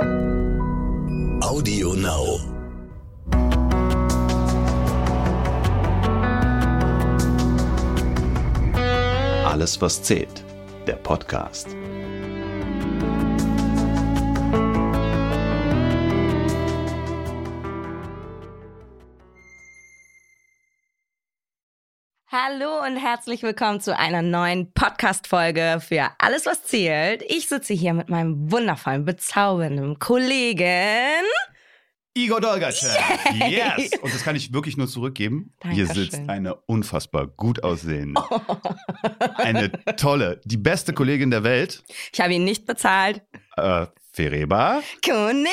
Audio Now. Alles, was zählt. Der Podcast. Hallo und herzlich willkommen zu einer neuen Podcast-Folge für Alles, was zählt. Ich sitze hier mit meinem wundervollen, bezaubernden Kollegen. Igor Dolgachev. Yes. Und das kann ich wirklich nur zurückgeben. Hier Dankeschön. sitzt eine unfassbar gut aussehende, eine tolle, die beste Kollegin der Welt, Ich habe ihn nicht bezahlt. äh, Fereba. König!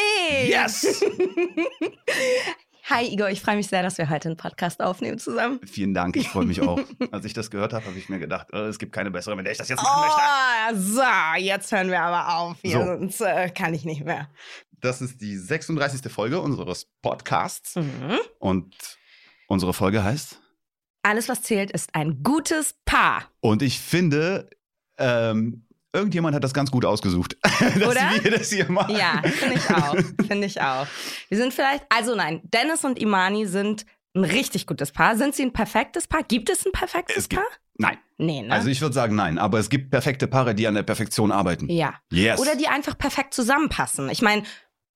Yes. Hi Igor, ich freue mich sehr, dass wir heute einen Podcast aufnehmen zusammen. Vielen Dank, ich freue mich auch. Als ich das gehört habe, habe ich mir gedacht, äh, es gibt keine bessere, mit der ich das jetzt machen möchte. Oh, so, jetzt hören wir aber auf hier, So. sonst äh, kann ich nicht mehr. Das ist die 36. Folge unseres Podcasts Mhm. und unsere Folge heißt Alles, was zählt, ist ein gutes Paar. und ich finde, ähm, irgendjemand hat das ganz gut ausgesucht, dass Oder? wir das hier machen. Ja, finde ich auch. Finde ich auch. Wir sind vielleicht, also nein, Dennis und Imani sind ein richtig gutes Paar. Sind sie ein perfektes Paar? Gibt es ein perfektes Es gibt- Paar? Nein. Nee, ne? Also ich würde sagen nein, aber es gibt perfekte Paare, die an der Perfektion arbeiten. ja. Yes. Oder die einfach perfekt zusammenpassen. Ich meine,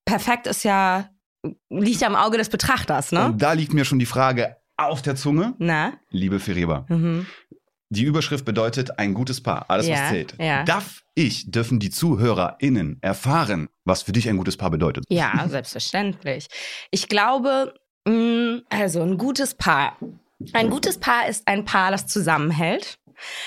perfekt ist ja, liegt ja im Auge des Betrachters, ne? Und da liegt mir schon die Frage auf der Zunge, Na? liebe Fereba. Mhm. Die Überschrift bedeutet ein gutes Paar, alles Ja, was zählt. ja. Darf ich, dürfen die ZuhörerInnen erfahren, was für dich ein gutes Paar bedeutet? Ja, selbstverständlich. Ich glaube, mh, also ein gutes Paar. Ein gutes Paar ist ein Paar, das zusammenhält.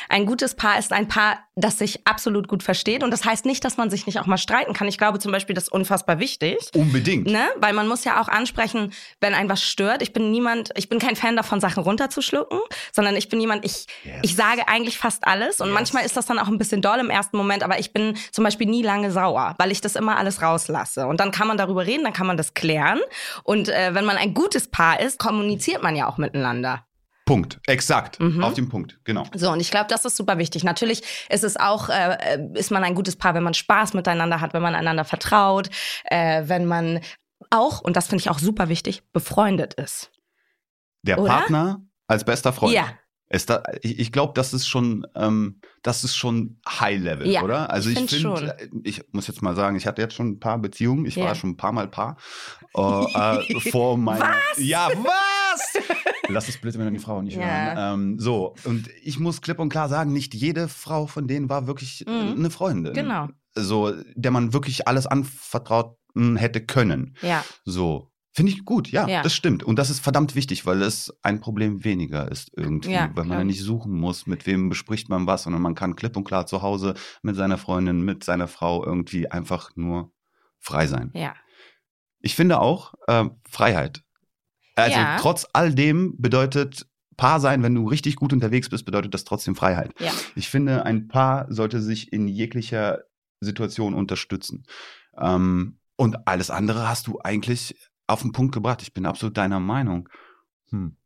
Ein gutes Paar ist ein Paar, das sich absolut gut versteht. Und das heißt nicht, dass man sich nicht auch mal streiten kann. Ich glaube zum Beispiel, das ist unfassbar wichtig. Unbedingt. Ne? Weil man muss ja auch ansprechen, wenn ein was stört. Ich bin niemand, ich bin kein Fan davon, Sachen runterzuschlucken, sondern ich bin jemand, ich, Yes. ich sage eigentlich fast alles. Und Yes. manchmal ist das dann auch ein bisschen doll im ersten Moment, aber ich bin zum Beispiel nie lange sauer, weil ich das immer alles rauslasse. Und dann kann man darüber reden, dann kann man das klären. Und äh, wenn man ein gutes Paar ist, kommuniziert man ja auch miteinander. Punkt. Exakt. Mhm. Auf den Punkt. Genau. So, und ich glaube, das ist super wichtig. Natürlich ist es auch, äh, ist man ein gutes Paar, wenn man Spaß miteinander hat, wenn man einander vertraut, äh, wenn man auch, und das finde ich auch super wichtig, befreundet ist. Der Oder? Partner als bester Freund. Ja. Ist da, ich ich glaube, das ist schon, ähm, das ist schon High Level, Ja, oder? Also ich find finde, schon. äh, ich muss jetzt mal sagen, ich hatte jetzt schon ein paar Beziehungen, ich Ja. war schon ein paar Mal Paar äh, äh, vor meiner. Was? Ja, was? Lass es bitte, wenn die Frau nicht Ja. hören. Ähm, so und ich muss klipp und klar sagen, nicht jede Frau von denen war wirklich äh, Mhm. eine Freundin. Genau. So, der man wirklich alles anvertraut hätte können. Ja. So. Finde ich gut, ja, Ja. das stimmt. Und das ist verdammt wichtig, weil es ein Problem weniger ist irgendwie, Ja, weil man ja nicht suchen muss, mit wem bespricht man was, sondern man kann klipp und klar zu Hause mit seiner Freundin, mit seiner Frau irgendwie einfach nur frei sein. Ja. Ich finde auch äh, Freiheit. Also Ja. trotz all dem bedeutet Paar sein, wenn du richtig gut unterwegs bist, bedeutet das trotzdem Freiheit. Ja. Ich finde, ein Paar sollte sich in jeglicher Situation unterstützen. Ähm, und alles andere hast du eigentlich auf den Punkt gebracht. Ich bin absolut deiner Meinung. Hm.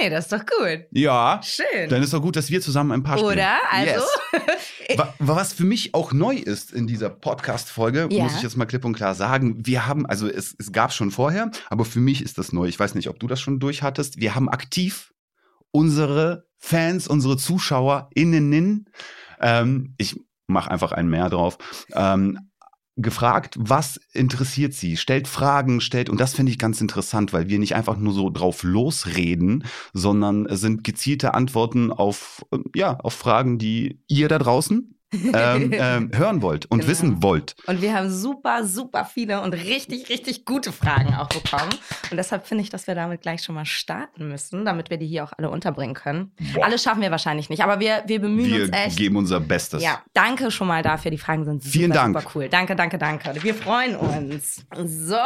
Nee, das ist doch gut. Ja, Schön. dann ist doch gut, dass wir zusammen ein Paar spielen. Oder? Also. Yes. Wa- Was für mich auch neu ist in dieser Podcast-Folge, Ja. muss ich jetzt mal klipp und klar sagen, wir haben, also es, es gab schon vorher, aber für mich ist das neu. Ich weiß nicht, ob du das schon durchhattest. Wir haben aktiv unsere Fans, unsere ZuschauerInnen, ähm, ich mache einfach einen mehr drauf, ähm, gefragt, was interessiert sie? Stellt Fragen, stellt, und das finde ich ganz interessant, weil wir nicht einfach nur so drauf losreden, sondern es sind gezielte Antworten auf, äh, ja, auf Fragen, die ihr da draußen ähm, ähm, hören wollt und Genau. wissen wollt. Und wir haben super, super viele und richtig, richtig gute Fragen auch bekommen. Und deshalb finde ich, dass wir damit gleich schon mal starten müssen, damit wir die hier auch alle unterbringen können. Boah. Alles schaffen wir wahrscheinlich nicht, aber wir, wir bemühen Wir uns echt. geben unser Bestes. Ja, danke schon mal dafür. Die Fragen sind super, Vielen Dank. super cool. Danke, danke, danke. Wir freuen uns. So,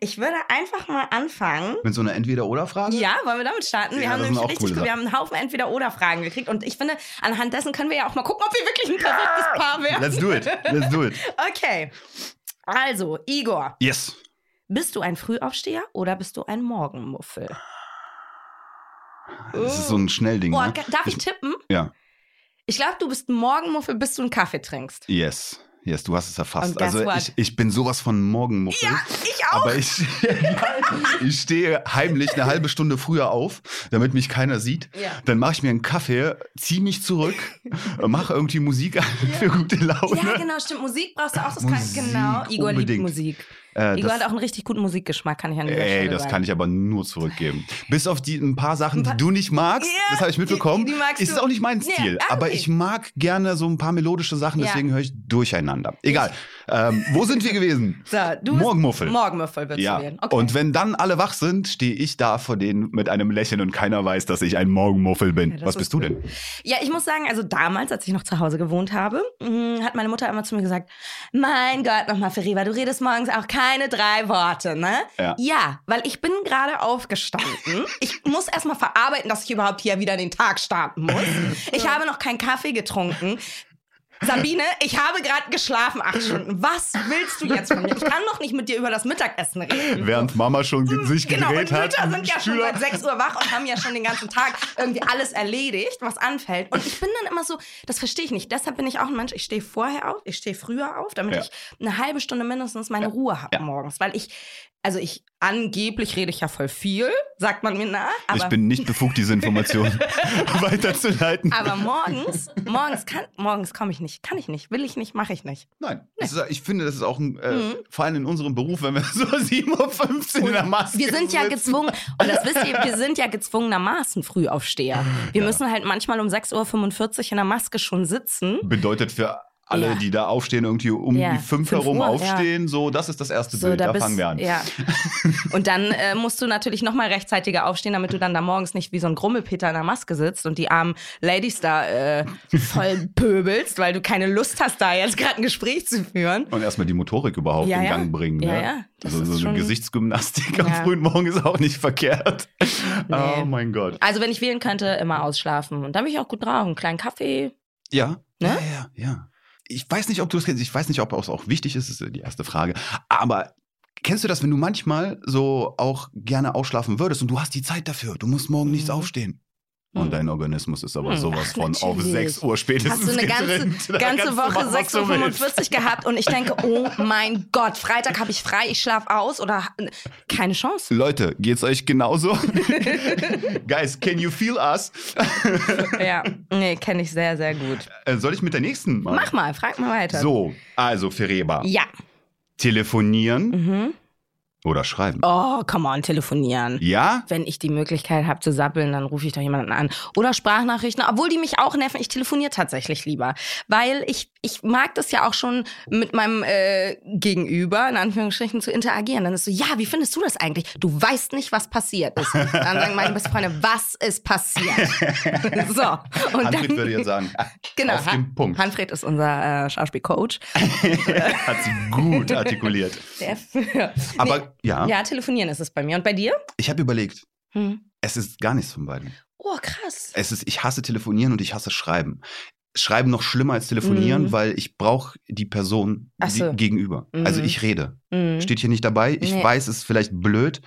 ich würde einfach mal anfangen. Mit so einer Entweder-Oder-Frage? Ja, wollen wir damit starten? Wir Ja, haben das sind nämlich richtig cool, wir haben einen Haufen Entweder-Oder-Fragen gekriegt und ich finde, anhand dessen können wir ja auch mal gucken, ob wir wirklich ein perfektes Paar werden. Let's do it. Let's do it. Okay. Also, Igor, Yes. bist du ein Frühaufsteher oder bist du ein Morgenmuffel? Das ist so ein Schnellding. Boah, ne? darf ich tippen? Ja. Ich glaube, du bist ein Morgenmuffel, bis du einen Kaffee trinkst. Yes. Yes, du hast es erfasst. Also ich, ich bin sowas von Morgenmuffel. Ja, ich auch. Aber ich, ich stehe heimlich eine halbe Stunde früher auf, damit mich keiner sieht. Ja. Dann mache ich mir einen Kaffee, ziehe mich zurück, mache irgendwie Musik an für gute Laune. Ja, genau, stimmt. Musik brauchst du auch. Das kann, Musik, genau. Igor unbedingt. liebt Musik. Äh, Igor hat auch einen richtig guten Musikgeschmack, kann ich an dieser Ey, Stelle das sagen. kann ich aber nur zurückgeben. Bis auf die ein paar Sachen, die du nicht magst, Ja, das habe ich mitbekommen. die- die magst ist du. auch nicht mein Ja, Stil. ah, Aber okay. ich mag gerne so ein paar melodische Sachen, Ja. deswegen höre ich durcheinander. Egal. Ähm, wo sind wir gewesen? So, du Morgenmuffel. Morgenmuffel würdest Ja. wählen. Okay. Und wenn dann alle wach sind, stehe ich da vor denen mit einem Lächeln und keiner weiß, dass ich ein Morgenmuffel bin. Ja, Was ist bist du denn? Ja, ich muss sagen, also damals, als ich noch zu Hause gewohnt habe, mh, hat meine Mutter immer zu mir gesagt, mein Gott, nochmal, Feriva, du redest morgens auch keine drei Worte, ne? Ja. weil ich bin gerade aufgestanden. Ich muss erstmal verarbeiten, dass ich überhaupt hier wieder den Tag starten muss. Ich habe noch keinen Kaffee getrunken. Sabine, ich habe gerade geschlafen acht Stunden. Was willst du jetzt von mir? Ich kann doch nicht mit dir über das Mittagessen reden. Während Mama schon ge- sich Genau, und gedreht hat. Mütter sind ja schon Schüler- seit 6 Uhr wach und haben ja schon den ganzen Tag irgendwie alles erledigt, was anfällt. Und ich bin dann immer so, das verstehe ich nicht. Deshalb bin ich auch ein Mensch, ich stehe vorher auf, ich stehe früher auf, damit Ja. ich eine halbe Stunde mindestens meine Ruhe habe Ja. morgens. Weil ich, also ich, angeblich rede ich ja voll viel, sagt man mir nach. Ich bin nicht befugt, diese Information weiterzuleiten. aber morgens, morgens kann, morgens komme ich nicht, kann ich nicht, will ich nicht, mache ich nicht. Nein, das ist, ich finde, das ist auch ein, äh, Mhm. vor allem in unserem Beruf, wenn wir so 7.15 Uhr in der Maske Wir sind ja sitzen. gezwungen, und das wisst ihr, wir sind ja gezwungenermaßen Frühaufsteher. Wir müssen halt manchmal um 6.45 Uhr in der Maske schon sitzen. Bedeutet für alle, Ja. die da aufstehen, irgendwie um Ja, die fünf, fünf herum Uhr, aufstehen, so, das ist das erste Bild, da, bist- fangen wir an. Ja. Und dann äh, musst du natürlich noch mal rechtzeitiger aufstehen, damit du dann da morgens nicht wie so ein Grummelpeter in der Maske sitzt und die armen Ladies da äh, voll pöbelst, weil du keine Lust hast, da jetzt gerade ein Gespräch zu führen. Und erstmal die Motorik überhaupt Ja, in ja. Gang bringen. Ja, ne? ja, das So, ist so eine schon- Gesichtsgymnastik am Ja. frühen Morgen ist auch nicht verkehrt. Oh mein Gott. Also wenn ich wählen könnte, immer ausschlafen. Und dann bin ich auch gut drauf. Einen kleinen Kaffee. Ja. Ne? Ja, ja, ja. Ich weiß nicht, ob du das kennst. Ich weiß nicht, ob es auch wichtig ist. Das ist die erste Frage. Aber kennst du das, wenn du manchmal so auch gerne ausschlafen würdest und du hast die Zeit dafür? Du musst morgen nichts Mhm. aufstehen. Und Mhm. dein Organismus ist aber Hm, sowas ach, von auf natürlich. 6 Uhr spätestens Hast du eine ganze, ganze Woche machen, was du willst. 6.45 Uhr gehabt und ich denke, oh mein Gott, Freitag habe ich frei, ich schlafe aus oder keine Chance. Leute, geht's euch genauso? Guys, can you feel us? Ja, nee, kenne ich sehr, sehr gut. Äh, Soll ich mit der nächsten mal? Mach mal, frag mal weiter. So, also Fereba. Ja. Telefonieren Mhm. Oder schreiben? Oh, come on, telefonieren. Ja? Wenn ich die Möglichkeit habe zu sappeln, dann rufe ich doch jemanden an. Oder Sprachnachrichten, obwohl die mich auch nerven. Ich telefoniere tatsächlich lieber. Weil ich, ich mag das ja auch schon mit meinem äh, Gegenüber, in Anführungsstrichen, zu interagieren. Dann ist so, ja, wie findest du das eigentlich? Du weißt nicht, was passiert ist. Dann sagen meine beste Freunde, was ist passiert? so. Und Manfred dann, würde jetzt sagen, genau, auf den Punkt. Hanfred ist unser äh, Schauspielcoach. Hat sie gut artikuliert. Der Aber nee, ja, ja, telefonieren ist es bei mir. Und bei dir? ich habe überlegt, Hm. es ist gar nichts von beiden. Oh, krass. Es ist, ich hasse telefonieren und ich hasse schreiben. Schreiben noch schlimmer als telefonieren, Mhm. weil ich brauche die Person so. die, gegenüber. Mhm. Also ich rede. Mhm. Steht hier nicht dabei. Ich Nee. weiß, es ist vielleicht blöd.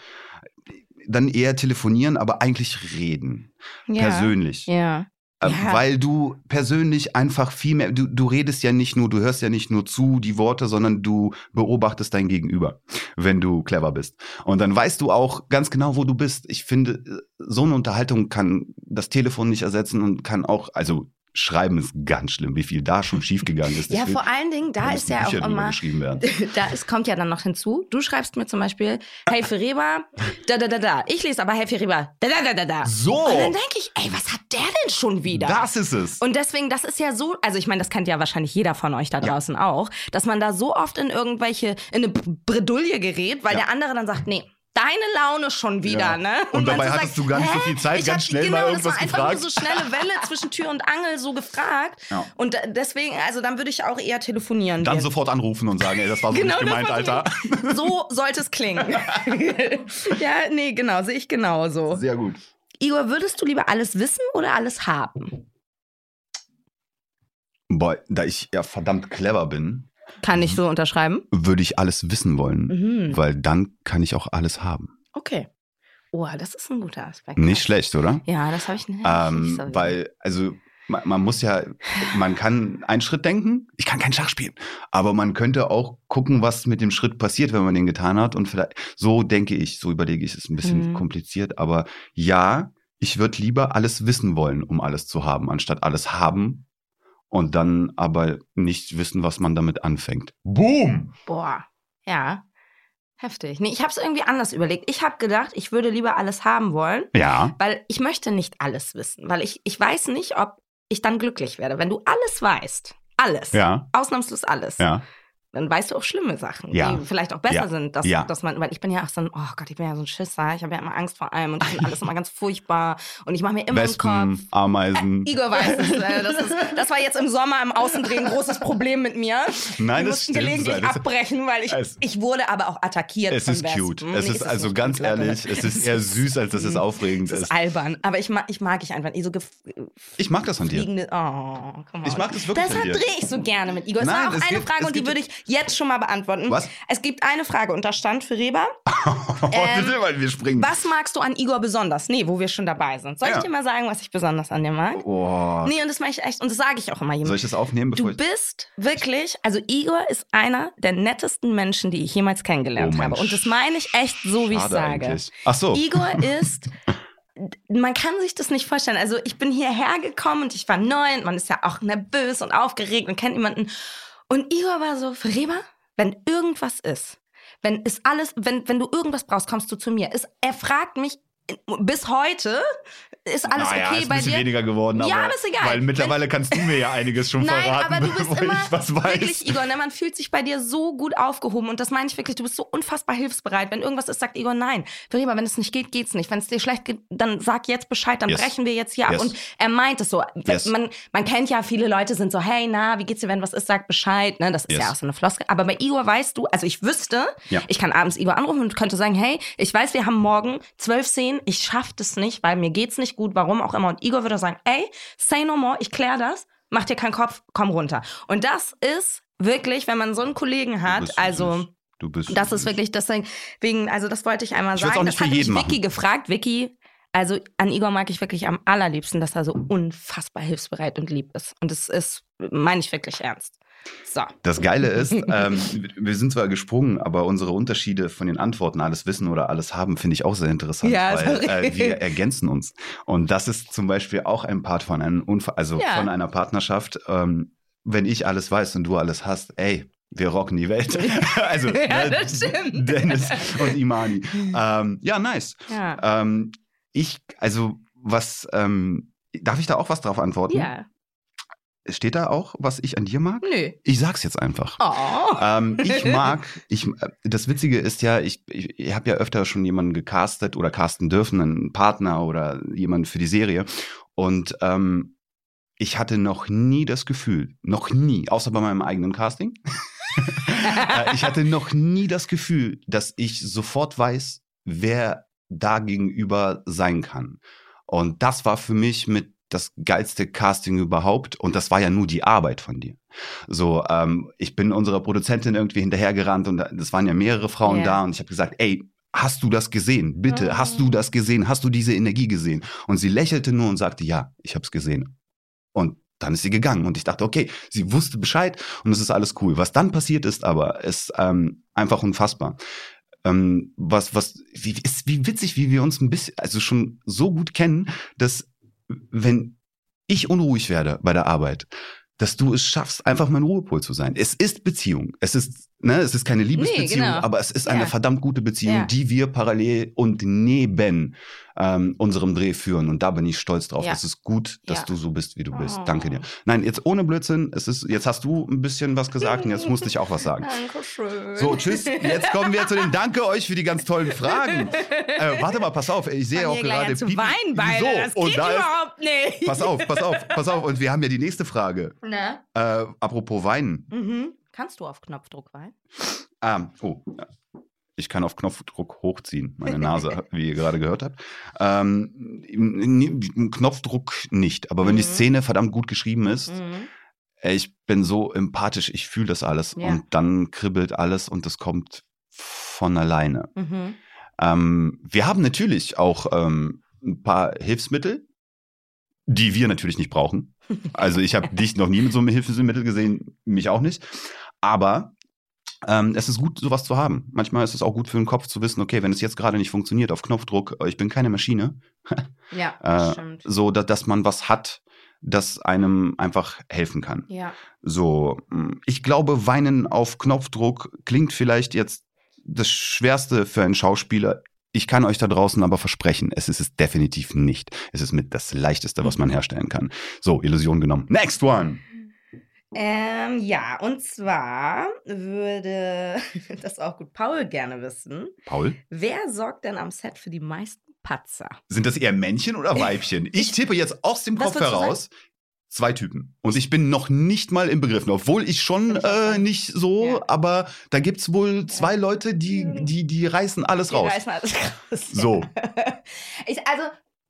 Dann eher telefonieren, aber eigentlich reden. ja. Persönlich. Ja. Äh, Ja. Weil du persönlich einfach viel mehr, du, du redest ja nicht nur, du hörst ja nicht nur zu die Worte, sondern du beobachtest dein Gegenüber, wenn du clever bist. Und dann weißt du auch ganz genau, wo du bist. Ich finde, so eine Unterhaltung kann das Telefon nicht ersetzen und kann auch, also Schreiben ist ganz schlimm, wie viel da schon schiefgegangen ist. Ja, Deswegen vor allen Dingen, da ist ja auch Bücher drüber immer, geschrieben werden. da ist, kommt ja dann noch hinzu, du schreibst mir zum Beispiel, hey Fereba, da da da da. Ich lese aber hey Fereba, da da da da da. So, Und dann denke ich, ey, was hat der denn schon wieder? das ist es. Und deswegen, das ist ja so, also ich meine, das kennt ja wahrscheinlich jeder von euch da draußen auch, dass man da so oft in irgendwelche, in eine Bredouille gerät, weil Ja. der andere dann sagt, nee, deine Laune schon wieder, Ja. ne? Und man dabei hattest du gar nicht so viel Zeit, Ich ganz schnell mal genau, irgendwas das war einfach gefragt. nur so schnelle Welle zwischen Tür und Angel so gefragt. Ja. Und deswegen, also dann würde ich auch eher telefonieren. Dann gehen. sofort anrufen und sagen, ey, das war so Genau, nicht gemeint, Alter. So sollte es klingen. ja, nee, genau, sehe ich genauso. Sehr gut. Igor, würdest du lieber alles wissen oder alles haben? Boah, da ich ja verdammt clever bin, Kann ich so unterschreiben? würde ich alles wissen wollen, Mhm. weil dann kann ich auch alles haben. Okay. Oh, das ist ein guter Aspekt. Nicht schlecht, oder? Ja, das habe ich nicht. Ähm, so weil, also man, man muss ja, man kann einen Schritt denken, ich kann keinen Schach spielen, aber man könnte auch gucken, was mit dem Schritt passiert, wenn man den getan hat und vielleicht, so denke ich, so überlege ich, es ist ein bisschen Mhm. kompliziert, aber ja, ich würde lieber alles wissen wollen, um alles zu haben, anstatt alles haben und dann aber nicht wissen, was man damit anfängt. Boom! Boah, ja. Heftig. Nee, ich habe es irgendwie anders überlegt. Ich habe gedacht, ich würde lieber alles haben wollen, Ja, weil ich möchte nicht alles wissen. Weil ich, ich weiß nicht, ob ich dann glücklich werde. Wenn du alles weißt, alles, ja, ausnahmslos alles, ja. Dann weißt du auch schlimme Sachen, Ja. die vielleicht auch besser Ja. sind, dass, Ja. dass man, weil ich bin ja auch so ein, oh Gott, ich bin ja so ein Schisser, ich habe ja immer Angst vor allem und ich finde alles immer ganz furchtbar und ich mache mir immer im Kopf. Wespen, Ameisen. Igor weiß es. äh, Das, ist, das war jetzt im Sommer im Außendrehen ein großes Problem mit mir. Nein, Wir das mussten stimmt. gelegentlich Es- abbrechen, weil ich, es- ich wurde aber auch attackiert Es von ist cute. Wespen. Es Nee, ist also nicht ganz cute, ehrlich, es ist eher süß, als dass es aufregend Es ist ist. albern, aber ich mag, ich mag ich einfach. So gef Ich mag das an dir. fliegende. Oh. Ich mag das wirklich dir. drehe ich so gerne mit Igor. Es Nein, war auch eine Frage und die würde ich jetzt schon mal beantworten. Was? Es gibt eine Frage da stand für Reba. Ähm, Bitte, weil wir springen. Was magst du an Igor besonders? Nee, wo wir schon dabei sind. Soll Ja. ich dir mal sagen, was ich besonders an dir mag? Oh. Nee, und das mache ich echt, und das sage ich auch immer Soll jemandem. ich das aufnehmen, bevor Du bist wirklich, also Igor ist einer der nettesten Menschen, die ich jemals kennengelernt Oh, habe. Und das meine ich echt so, wie ich sage. eigentlich. Ach so. Igor ist, man kann sich das nicht vorstellen. Also ich bin hierher gekommen und ich war neu und man ist ja auch nervös und aufgeregt und kennt niemanden. Und Igor war so, Reba, wenn irgendwas ist, wenn ist alles, wenn, wenn du irgendwas brauchst, kommst du zu mir. Ist, er fragt mich bis heute, ist alles naja, okay ist bei dir? weniger geworden, aber, Ja, aber ist egal. Weil mittlerweile kannst du mir ja einiges schon Nein, verraten, aber du bist immer ich was weiß. wirklich, Igor, ne, man fühlt sich bei dir so gut aufgehoben und das meine ich wirklich, du bist so unfassbar hilfsbereit. Wenn irgendwas ist, sagt Igor nein. Verima, wenn es nicht geht, geht's nicht. Wenn es dir schlecht geht, dann sag jetzt Bescheid, dann Yes. brechen wir jetzt hier ab. Yes. Und er meint es so. Yes. Man, man kennt ja, viele Leute sind so, hey, na, wie geht's dir, wenn was ist, sag Bescheid. Ne? Das ist ja auch so eine Floskel. Aber bei Igor weißt du, also ich wüsste, Ja. ich kann abends Igor anrufen und könnte sagen, hey, ich weiß, wir haben morgen zwölf Szenen, ich schaff das nicht, weil mir geht's nicht gut, warum auch immer. Und Igor würde sagen, ey, say no more, ich klär das, mach dir keinen Kopf, komm runter. Und das ist wirklich, wenn man so einen Kollegen hat, also. Du bist das ist wirklich deswegen, also das wollte ich einmal Ich sagen. auch nicht das hat für mich jeden Vicky gefragt. Vicky, also an Igor mag ich wirklich am allerliebsten, dass er so unfassbar hilfsbereit und lieb ist. Und das ist, meine ich wirklich ernst. So. Das Geile ist, ähm, wir sind zwar gesprungen, aber unsere Unterschiede von den Antworten, alles wissen oder alles haben, finde ich auch sehr interessant, Ja, weil äh, wir ergänzen uns. Und das ist zum Beispiel auch ein Part von einem Unfall, also Ja. von einer Partnerschaft. Ähm, wenn ich alles weiß und du alles hast, ey, wir rocken die Welt. also Ja, ne, das stimmt. Dennis und Imani. Ähm, ja, nice. Ja. Ähm, ich, also was, ähm, darf ich da auch was drauf antworten? Ja. Steht da auch, was ich an dir mag? Nö. Ich sag's jetzt einfach. Oh. Ähm, ich mag, ich, äh, das Witzige ist ja, ich, ich, ich habe ja öfter schon jemanden gecastet oder casten dürfen, einen Partner oder jemanden für die Serie. Und ähm, ich hatte noch nie das Gefühl, noch nie, außer bei meinem eigenen Casting, äh, ich hatte noch nie das Gefühl, dass ich sofort weiß, wer da gegenüber sein kann. Und das war für mich mit das geilste Casting überhaupt. Und das war ja nur die Arbeit von dir. So, ähm, ich bin unserer Produzentin irgendwie hinterhergerannt und es waren ja mehrere Frauen Ja. da und ich habe gesagt, ey, hast du das gesehen? Bitte, Oh. hast du das gesehen? Hast du diese Energie gesehen? Und sie lächelte nur und sagte, ja, ich habe es gesehen. Und dann ist sie gegangen und ich dachte, okay, sie wusste Bescheid und es ist alles cool. Was dann passiert ist aber, ist ähm, einfach unfassbar. Ähm, was, was, wie, ist, wie witzig, wie wir uns ein bisschen, also schon so gut kennen, dass wenn ich unruhig werde bei der Arbeit, dass du es schaffst, einfach mein Ruhepol zu sein. Es ist Beziehung. Es ist, ne, es ist keine Liebesbeziehung, genau. aber es ist eine Ja. verdammt gute Beziehung, Ja. die wir parallel und neben ähm, unserem Dreh führen. Und da bin ich stolz drauf. Ja. Es ist gut, dass du so bist, wie du bist. Oh. Danke dir. Nein, jetzt ohne Blödsinn. Es ist, jetzt hast du ein bisschen was gesagt und jetzt musste ich auch was sagen. Dankeschön. So, tschüss. Jetzt kommen wir zu den Danke euch für die ganz tollen Fragen. Äh, warte mal, pass auf. Ich sehe Fangen auch gerade zu Pipi- weinen beide. So, das und geht überhaupt nicht. pass auf, pass auf, pass auf. Und wir haben ja die nächste Frage. Äh, apropos Weinen. Mhm. Kannst du auf Knopfdruck weinen? Ah, oh. ja. Ich kann auf Knopfdruck hochziehen, meine Nase, wie ihr gerade gehört habt. Ähm, Knopfdruck nicht, aber wenn die Mhm. Szene verdammt gut geschrieben ist, Mhm. ich bin so empathisch, ich fühle das alles Ja. und dann kribbelt alles und es kommt von alleine. Mhm. Ähm, wir haben natürlich auch ähm, ein paar Hilfsmittel, die wir natürlich nicht brauchen. Also ich habe dich noch nie mit so einem Hilfsmittel gesehen, mich auch nicht. Aber ähm, es ist gut, sowas zu haben. Manchmal ist es auch gut für den Kopf zu wissen, okay, wenn es jetzt gerade nicht funktioniert auf Knopfdruck, äh, ich bin keine Maschine, Ja, äh, stimmt. so dass, dass man was hat, das einem einfach helfen kann. Ja. So, mh, ich glaube, Weinen auf Knopfdruck klingt vielleicht jetzt das Schwerste für einen Schauspieler. Ich kann euch da draußen aber versprechen, es ist es definitiv nicht. Es ist mit das Leichteste, was man herstellen kann. So, Illusion genommen. Next one! Ähm, ja, und zwar würde das auch gut Paul gerne wissen. Paul? Wer sorgt denn am Set für die meisten Patzer? Sind das eher Männchen oder Weibchen? Ich tippe jetzt aus dem Kopf heraus. Zwei Typen. Und ich bin noch nicht mal im Begriff, obwohl ich schon äh, nicht so, Ja. aber da gibt's wohl zwei Leute, die, die, die reißen alles Die raus. reißen alles raus. So. Ich, also,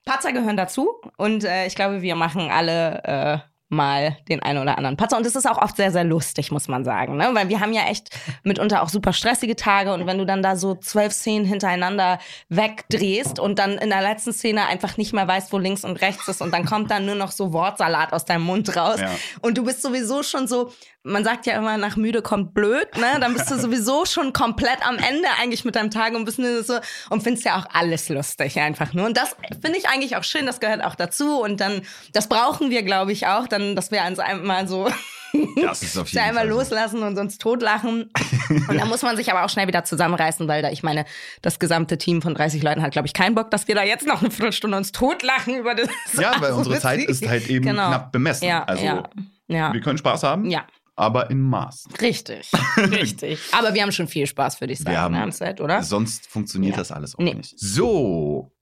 Patzer gehören dazu und äh, ich glaube, wir machen alle äh, mal den einen oder anderen Patzer. Und es ist auch oft sehr, sehr lustig, muss man sagen. Ne? Weil wir haben ja echt mitunter auch super stressige Tage und wenn du dann da so zwölf Szenen hintereinander wegdrehst und dann in der letzten Szene einfach nicht mehr weißt, wo links und rechts ist und dann kommt dann nur noch so Wortsalat aus deinem Mund raus Ja. und du bist sowieso schon so, man sagt ja immer, nach müde kommt blöd, ne? Dann bist du sowieso schon komplett am Ende eigentlich mit deinem Tag und bist nur so und findest ja auch alles lustig einfach nur. Und das finde ich eigentlich auch schön, das gehört auch dazu und dann, das brauchen wir, glaube ich, auch, dann, dass wir uns einmal so Das ist auf jeden einmal Fall. loslassen und uns totlachen. und da muss man sich aber auch schnell wieder zusammenreißen, weil da, ich meine, das gesamte Team von 30 Leuten hat, glaube ich, keinen Bock, dass wir da jetzt noch eine Viertelstunde uns totlachen über das. Ja, weil Also unsere Zeit ist halt eben Genau. knapp bemessen. Ja, also ja, ja. wir können Spaß haben, Ja, aber in Maß. richtig, richtig. Aber wir haben schon viel Spaß, würde ich sagen, Wir haben- Set, oder? Sonst funktioniert das alles auch Nee. nicht. So,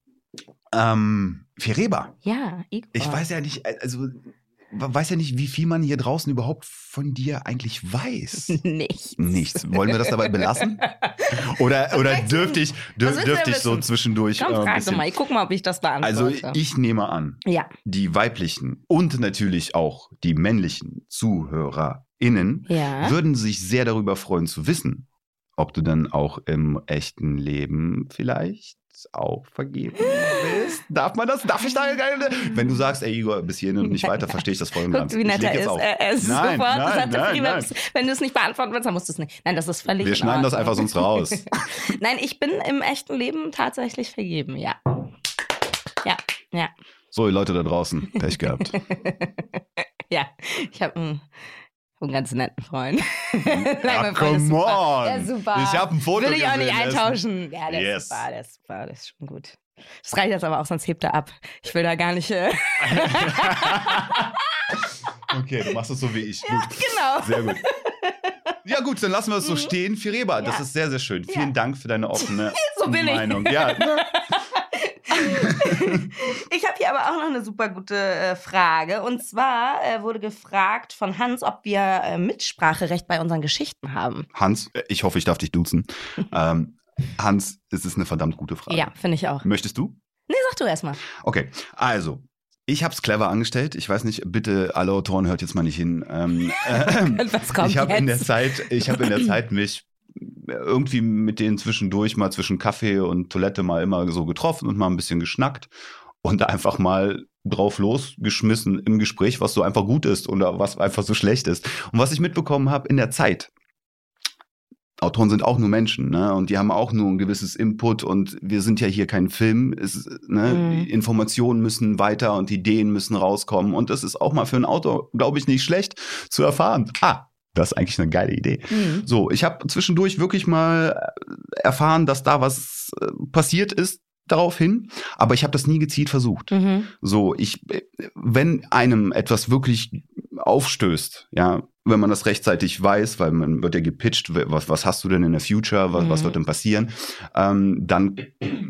ähm, Fireba. Ja, Igor. Ich weiß ja nicht, also weiß ja nicht, wie viel man hier draußen überhaupt von dir eigentlich weiß. Nichts. Nichts. Wollen wir das dabei belassen? Oder, oder dürfte ich, dürf, dürfte ich so zwischendurch Komm, äh, frag doch bisschen- mal. Ich guck mal, ob ich das Also beantworte. ich nehme an, ja, die weiblichen und natürlich auch die männlichen ZuhörerInnen ja. würden sich sehr darüber freuen zu wissen, ob du dann auch im echten Leben vielleicht auch vergeben bist. Darf man das? Darf ich da? Wenn du sagst, ey Igor, bis hierhin und nicht weiter, verstehe ich das voll und ganz. wie nett er ist. Er, er ist Nein, sofort. nein, nein, nein. Wenn du es nicht beantworten willst, dann musst du es nicht. Nein, das ist völlig Wir schneiden das einfach sonst raus. Nein, ich bin im echten Leben tatsächlich vergeben, ja. Ja, ja, So, ihr Leute da draußen, Pech gehabt. ja. Ich habe einen, ganz netten Freund. Nein, Ja, come super. on. Der ist super. Ich hab ein Foto Würde ich auch nicht eintauschen. Ja, der Yes. ist super, der ist super, der ist schon gut. Das reicht jetzt aber auch, sonst hebt er ab. Ich will da gar nicht. Äh, Okay, du machst es so wie ich. Gut. genau. Sehr gut. Ja gut, dann lassen wir es so stehen. Fireba, das Ja. ist sehr, sehr schön. Vielen Ja. Dank für deine offene So bin ich. Meinung. Ja, Ich habe hier aber auch noch eine super gute äh, Frage. Und zwar äh, wurde gefragt von Hans, ob wir äh, Mitspracherecht bei unseren Geschichten haben. Hans, äh, ich hoffe, ich darf dich duzen. ähm, Hans, es ist eine verdammt gute Frage. Ja, finde ich auch. Möchtest du? Nee, sag du erstmal. Okay, also. Ich habe es clever angestellt. Ich weiß nicht, bitte alle Autoren hört jetzt mal nicht hin. Ähm, äh, Was kommt ich habe in der? Zeit, ich habe in der Zeit mich irgendwie mit denen zwischendurch mal zwischen Kaffee und Toilette mal immer so getroffen und mal ein bisschen geschnackt und einfach mal drauf losgeschmissen im Gespräch, was so einfach gut ist oder was einfach so schlecht ist. Und was ich mitbekommen habe in der Zeit, Autoren sind auch nur Menschen, ne? Und die haben auch nur ein gewisses Input und wir sind ja hier kein Film. Es, ne? Mhm. Informationen müssen weiter und Ideen müssen rauskommen. Und das ist auch mal für einen Autor, glaube ich, nicht schlecht zu erfahren. Ah, das ist eigentlich eine geile Idee. Hm. So, ich habe zwischendurch wirklich mal erfahren, dass da was äh, passiert ist daraufhin, aber ich habe das nie gezielt versucht. Mhm. So, ich, äh, wenn einem etwas wirklich aufstößt, ja, wenn man das rechtzeitig weiß, weil man wird ja gepitcht, was, was hast du denn in der Future, was, was Mhm. wird denn passieren, ähm, dann,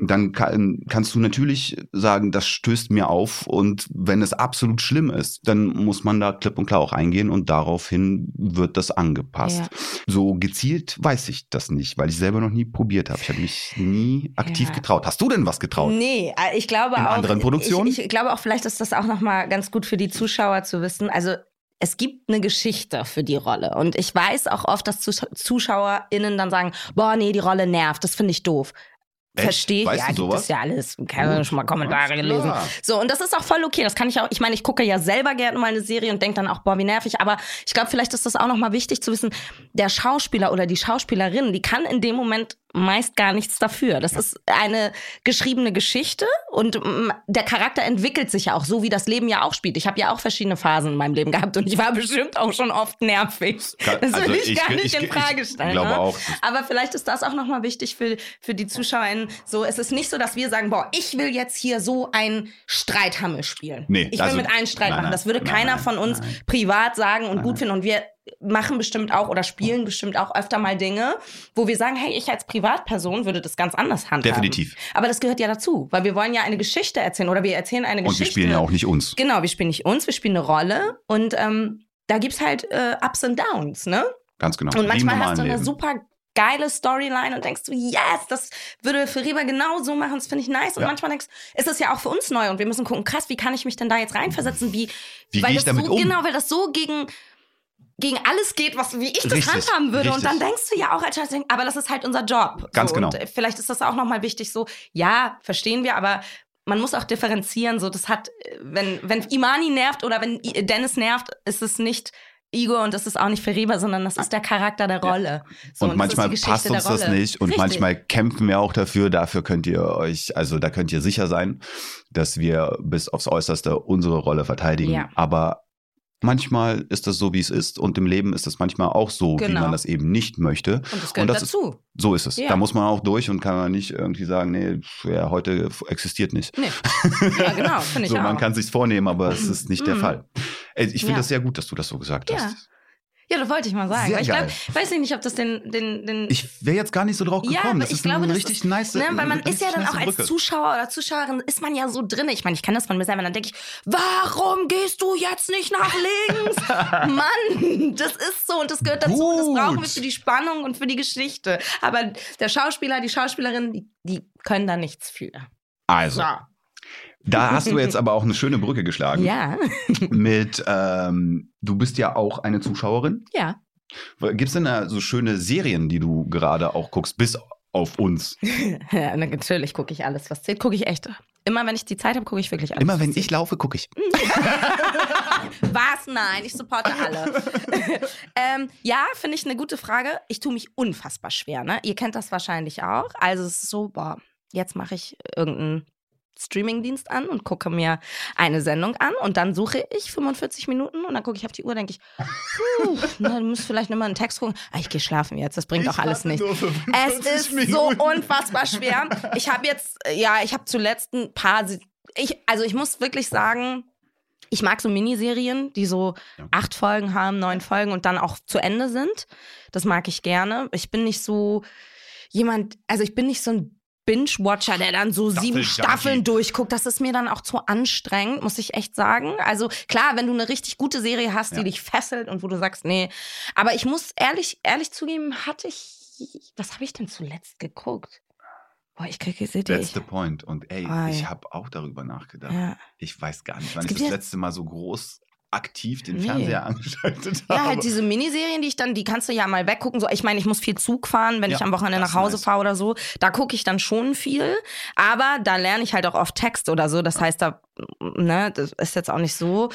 dann kann, kannst du natürlich sagen, das stößt mir auf und wenn es absolut schlimm ist, dann muss man da klipp und klar auch eingehen und daraufhin wird das angepasst. Ja. So gezielt weiß ich das nicht, weil ich selber noch nie probiert habe. Ich habe mich nie aktiv Ja. getraut. Hast du denn was getraut? Nee, äh, ich glaube In auch. anderen Produktionen? Ich, ich glaube auch, vielleicht ist das auch nochmal ganz gut für die Zuschauer zu wissen. Also, es gibt eine Geschichte für die Rolle. Und ich weiß auch oft, dass Zus- ZuschauerInnen dann sagen: Boah, nee, die Rolle nervt, das finde ich doof. Verstehe. Weißt Ja, gibt es ja alles. Keine Gut, schon mal Kommentare gelesen. So, und das ist auch voll okay. Das kann ich auch, ich meine, ich gucke ja selber gerne mal eine Serie und denke dann auch, boah, wie nervig. Aber ich glaube, vielleicht ist das auch nochmal wichtig zu wissen, der Schauspieler oder die Schauspielerin, die kann in dem Moment meist gar nichts dafür. Das ist eine geschriebene Geschichte und mm, der Charakter entwickelt sich ja auch, so wie das Leben ja auch spielt. Ich habe ja auch verschiedene Phasen in meinem Leben gehabt und ich war bestimmt auch schon oft nervig. Das will also ich, ich- gar nicht ich- in ich Frage stellen. glaube ne? auch. Aber vielleicht ist das auch nochmal wichtig für, für die ZuschauerInnen. So, es ist nicht so, dass wir sagen, boah, ich will jetzt hier so ein Streithammel spielen. Nee, ich will also- mit allen Streit nein, machen. Das würde nein, keiner nein, von uns privat sagen und gut finden. Und wir machen bestimmt auch oder spielen bestimmt auch öfter mal Dinge, wo wir sagen, hey, ich als Privatperson würde das ganz anders handhaben. Definitiv. Aber das gehört ja dazu, weil wir wollen ja eine Geschichte erzählen oder wir erzählen eine Und wir Geschichte. spielen ja auch nicht uns. Genau, wir spielen nicht uns, wir spielen eine Rolle und ähm, da gibt's halt äh, Ups und Downs, ne? Ganz genau. Und manchmal hast du eine Leben. super geile Storyline und denkst du, yes, das würde für Reba genau so machen, das finde ich nice. Und Ja. manchmal denkst du, ist es ja auch für uns neu und wir müssen gucken, krass, wie kann ich mich denn da jetzt reinversetzen? Wie, Wie weil ich das damit so, um? Genau, weil das so gegen, gegen alles geht, was, wie ich das Richtig, handhaben würde. Und dann richtig. denkst du ja auch aber das ist halt unser Job. Ganz so, genau. Und vielleicht ist das auch nochmal wichtig, so, ja, verstehen wir, aber man muss auch differenzieren. So, das hat, wenn, wenn Imani nervt oder wenn Dennis nervt, ist es nicht Igor und das ist auch nicht für Reba, sondern das ist der Charakter der Rolle. So, und ist manchmal passt uns das nicht und Richtig. manchmal kämpfen wir auch dafür. Dafür könnt ihr euch, also da könnt ihr sicher sein, dass wir bis aufs Äußerste unsere Rolle verteidigen. Ja. Aber manchmal ist das so, wie es ist und im Leben ist es manchmal auch so, wie Genau. man das eben nicht möchte. Und das gehört das ist- dazu. So ist es. Ja. Da muss man auch durch und kann man nicht irgendwie sagen, nee, ja, heute existiert nicht. Nee. Ja, genau, finde ich so, auch. man kann sich's vornehmen, aber es ist nicht der Mhm. Fall. Ich finde Ja. das sehr gut, dass du das so gesagt Ja. hast. Ja, das wollte ich mal sagen. Sehr ich glaub, weiß ich nicht, ob das den, den, den Ich wäre jetzt gar nicht so drauf Ja, gekommen. aber das ich ist glaube, das richtig ist- nice. Ne, weil man ist ja dann auch als Brücke. Zuschauer oder Zuschauerin ist man ja so drin. Ich meine, ich kann das von mir selber. Dann denke ich, warum gehst du jetzt nicht nach links? Mann, das ist so und das gehört dazu. Und das Gut. brauchen wir für die Spannung und für die Geschichte. Aber der Schauspieler, die Schauspielerin, die, die können da nichts für. Also, So. Da hast du jetzt aber auch eine schöne Brücke geschlagen. Ja, Mit, ähm, du bist ja auch eine Zuschauerin. ja. Gibt es denn da so schöne Serien, die du gerade auch guckst, bis auf uns? ja na, natürlich gucke ich alles, was zählt. Gucke ich echt. Immer wenn ich die Zeit habe, gucke ich wirklich alles. Immer wenn ich laufe, gucke ich. Was? Nein, ich supporte alle. ähm, ja, finde ich eine gute Frage. Ich tue mich unfassbar schwer. Ne? Ihr kennt das wahrscheinlich auch. Also es ist so, boah, jetzt mache ich irgendeinen Streamingdienst an und gucke mir eine Sendung an und dann suche ich 45 Minuten und dann gucke ich auf die Uhr, denke ich, puh, na, du musst vielleicht nochmal einen Text gucken. Ah, ich gehe schlafen jetzt, das bringt doch alles nichts. Es ist so unfassbar schwer. Ich habe jetzt, ja, ich habe zuletzt ein paar, ich, also ich muss wirklich sagen, ich mag so Miniserien, die so Ja. acht Folgen haben, neun Folgen und dann auch zu Ende sind. Das mag ich gerne. Ich bin nicht so jemand, also ich bin nicht so ein Binge-Watcher, der dann so sieben. Staffeln durchguckt. Das ist mir dann auch zu anstrengend, muss ich echt sagen. Also klar, wenn du eine richtig gute Serie hast, die Ja. dich fesselt und wo du sagst, nee. Aber ich muss ehrlich, ehrlich zugeben, hatte ich, was habe ich denn zuletzt geguckt? Boah, ich kriege, seht ihr, That's the point. Und ey, Ah, ich ja. habe auch darüber nachgedacht. ja. Ich weiß gar nicht, wann ich das ja- letzte Mal so groß aktiv den Nee. Fernseher angeschaltet habe. Ja, halt diese Miniserien, die ich dann, die kannst du ja mal weggucken. So, ich meine, ich muss viel Zug fahren, wenn Ja, ich am Wochenende nach Hause nice. fahre oder so. Da gucke ich dann schon viel. Aber da lerne ich halt auch oft Text oder so. Das heißt, da, ne, das ist jetzt auch nicht so.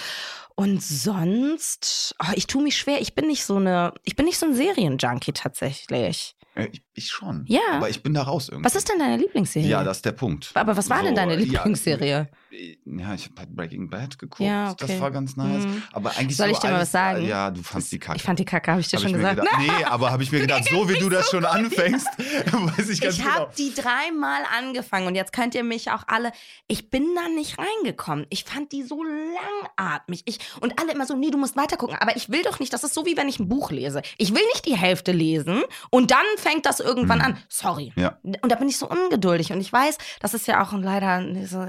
Und sonst, oh, ich tue mich schwer. Ich bin nicht so eine, ich bin nicht so ein Serienjunkie tatsächlich. Äh, ich, ich schon. Ja. Aber ich bin da raus irgendwie. Was ist denn deine Lieblingsserie? Ja, das ist der Punkt. Aber was war denn deine Lieblingsserie? Ja, ich habe halt Breaking Bad geguckt. Ja, okay. Das war ganz nice. Mhm. Aber eigentlich Soll so ich dir mal was sagen? Ja, du fandst die Kacke. Ich fand die Kacke, habe ich dir Hab schon ich gesagt. gedacht, nee, aber habe ich mir gedacht, so wie du das schon anfängst, weiß ich ganz Ich genau. habe die dreimal angefangen und jetzt könnt ihr mich auch alle. Ich bin da nicht reingekommen. Ich fand die so langatmig. Ich, und alle immer so, nee, du musst weitergucken. Aber ich will doch nicht, das ist so wie wenn ich ein Buch lese. Ich will nicht die Hälfte lesen und dann fängt das irgendwann Mhm. an. Sorry. Ja. Und da bin ich so ungeduldig. Und ich weiß, das ist ja auch leider so,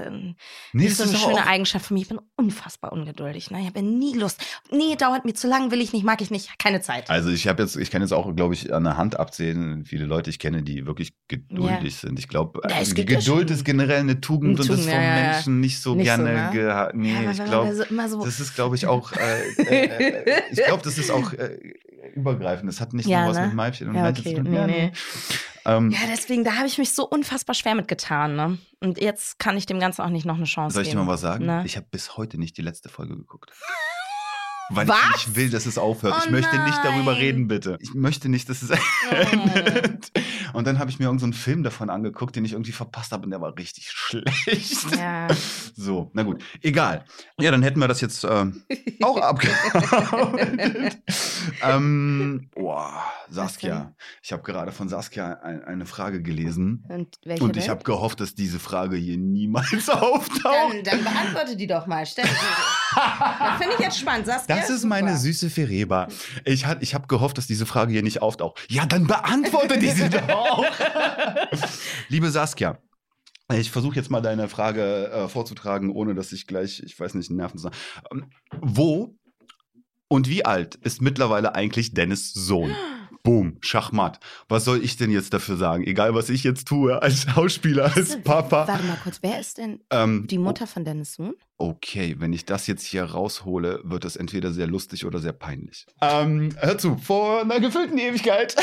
Nee, so das eine ist schöne auch, Eigenschaft von mir. Ich bin unfassbar ungeduldig. Ne? Ich habe nie Lust. Nee, dauert mir zu lang, will ich nicht, mag ich nicht. Keine Zeit. Also ich habe jetzt, ich kann jetzt auch, glaube ich, an der Hand abzählen, viele Leute ich kenne, die wirklich geduldig sind. Ich glaube, Ja, ja Geduld schon- ist generell eine Tugend Eine und ist Tugend, von ja, ja, ja. Menschen nicht so Nicht so, gerne ne? geha- Nee, Ja, aber ich glaube, so, so. das ist, glaube ich, auch, äh, äh, äh, ich glaube, das ist auch äh, übergreifend. Das hat nicht Ja, nur was ne? mit Weibchen und Ja, Männchen okay. zu tun. Nee, Ja, nee. Ähm, Ja, deswegen, da habe ich mich so unfassbar schwer mitgetan. Ne? Und jetzt kann ich dem Ganzen auch nicht noch eine Chance soll ich dir geben. mal was sagen? Ne? Ich habe bis heute nicht die letzte Folge geguckt. Weil Was? ich nicht will, dass es aufhört. Oh ich möchte nicht darüber nein. reden, bitte. Ich möchte nicht, dass es endet. Und dann habe ich mir irgendeinen so einen Film davon angeguckt, den ich irgendwie verpasst habe und der war richtig schlecht. Ja. So, na gut. Egal. Ja, dann hätten wir das jetzt ähm, auch abgearbeitet. ähm, boah, Saskia. Ich habe gerade von Saskia ein, eine Frage gelesen. Und welche Und ich habe gehofft, dass diese Frage hier niemals auftaucht. Dann, dann beantworte die doch mal. Stell sie. Das finde ich jetzt spannend. Saskia, Das ist meine super. süße Fereba. Ich, hat- ich habe gehofft, dass diese Frage hier nicht auftaucht. Ja, dann beantworte diese doch. Liebe Saskia, ich versuche jetzt mal deine Frage äh, vorzutragen, ohne dass ich gleich, ich weiß nicht, Nerven. Ähm, wo und wie alt ist mittlerweile eigentlich Dennis Sohn? Boom, Schachmatt. Was soll ich denn jetzt dafür sagen? Egal, was ich jetzt tue, als Schauspieler, als Papa. Warte mal kurz, wer ist denn Ähm, die Mutter von Dennis Sohn? Okay, wenn ich das jetzt hier raushole, wird es entweder sehr lustig oder sehr peinlich. Ähm, hör zu, vor einer gefüllten Ewigkeit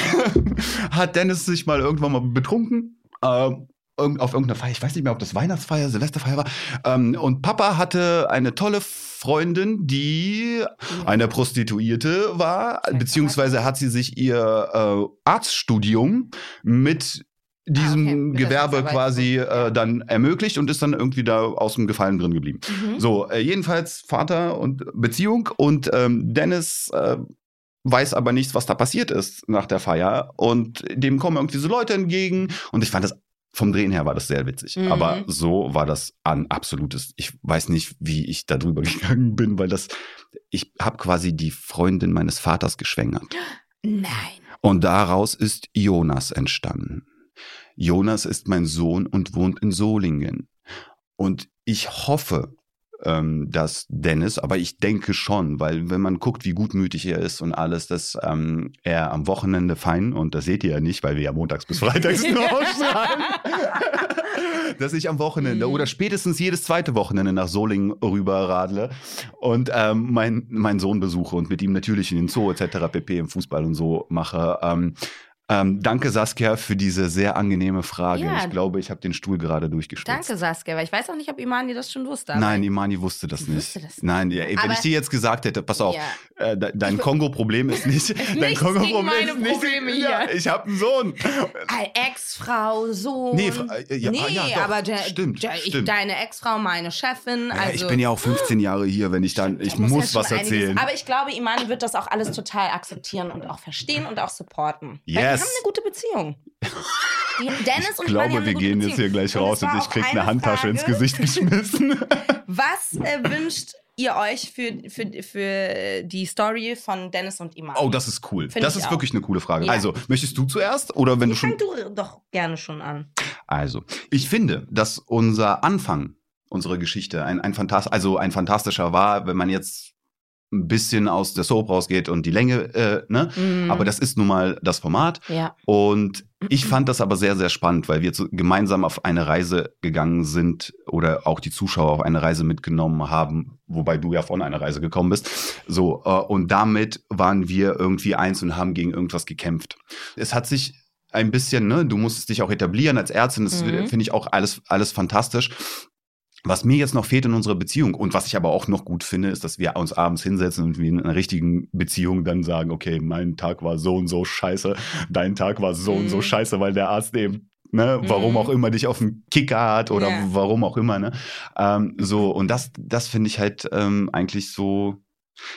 hat Dennis sich mal irgendwann mal betrunken. Ähm, auf irgendeiner Feier, ich weiß nicht mehr, ob das Weihnachtsfeier, Silvesterfeier war. Ähm, und Papa hatte eine tolle Freundin, die eine Prostituierte war, beziehungsweise hat sie sich ihr äh, Arztstudium mit diesem okay, mit Gewerbe quasi äh, dann ermöglicht und ist dann irgendwie da aus dem Gefallen drin geblieben. Mhm. So, äh, jedenfalls Vater und Beziehung und ähm, Dennis äh, weiß aber nichts, was da passiert ist nach der Feier. Und dem kommen irgendwie so Leute entgegen und ich fand das vom Drehen her war das sehr witzig, Mhm. aber so war das ein absolutes. Ich weiß nicht, wie ich da drüber gegangen bin, weil das ich habe quasi die Freundin meines Vaters geschwängert. Nein. Und daraus ist Jonas entstanden. Jonas ist mein Sohn und wohnt in Solingen. Und ich hoffe, ähm, dass Dennis, aber ich denke schon, weil wenn man guckt, wie gutmütig er ist und alles, dass ähm, er am Wochenende fein, und das seht ihr ja nicht, weil wir ja montags bis freitags nur ausstrahlen, dass ich am Wochenende Mhm. oder spätestens jedes zweite Wochenende nach Solingen rüberradle und ähm, mein, meinen Sohn besuche und mit ihm natürlich in den Zoo etc. pp. im Fußball und so mache. Ähm, ähm, danke Saskia für diese sehr angenehme Frage. Ja. Ich glaube, ich habe den Stuhl gerade durchgespitzt. Danke, Saskia, weil ich weiß auch nicht, ob Imani das schon wusste. Nein, Imani wusste das nicht. wusste das nicht. Nein, ja, wenn Aber- ich dir jetzt gesagt hätte, pass auf, Ja. äh, de dein Kongo-Problem ist nicht, dein Kongo-Problem ist nicht, Probleme hier. ich habe einen Sohn. Ex-Frau, Sohn. Nee, äh, ja, nee ah, ja, doch. aber der, Stimmt, der, ich, stimmt. deine Ex-Frau, meine Chefin. Ja, also, ich bin ja auch 15 Jahre hier, wenn ich dann, ich muss schon was einiges- erzählen. Aber ich glaube, Imani wird das auch alles total akzeptieren und auch verstehen und auch supporten. Weil die haben eine gute Beziehung. Dennis Ich und glaube, haben wir gehen jetzt hier Beziehung. gleich Und raus und ich auch krieg eine eine Handtasche ins Gesicht geschmissen. Was äh, wünscht ihr euch für, für, für die Story von Dennis und Imani? Oh, das ist cool. Find das ich ist auch. wirklich eine coole Frage. Ja. Also, möchtest du zuerst oder wenn du schon Fang du doch gerne schon an. Also, ich finde, dass unser Anfang, unsere Geschichte, ein, ein, Phantast also ein fantastischer war, wenn man jetzt ein bisschen aus der Soap rausgeht und die Länge, äh, ne? Mhm. Aber das ist nun mal das Format. Ja. Und ich fand das aber sehr, sehr spannend, weil wir zu, gemeinsam auf eine Reise gegangen sind oder auch die Zuschauer auf eine Reise mitgenommen haben, wobei du ja von einer Reise gekommen bist. So, äh, und damit waren wir irgendwie eins und haben gegen irgendwas gekämpft. Es hat sich ein bisschen, ne, du musstest dich auch etablieren als Ärztin, das Mhm. finde ich auch alles, alles fantastisch. Was mir jetzt noch fehlt in unserer Beziehung und was ich aber auch noch gut finde, ist, dass wir uns abends hinsetzen und wie in einer richtigen Beziehung dann sagen, okay, mein Tag war so und so scheiße, dein Tag war so und so Mhm. scheiße, weil der Arzt eben, ne, warum Mhm. auch immer dich auf den Kicker hat oder Ja. warum auch immer, ne. Ähm, so, und das, das finde ich halt ähm, eigentlich so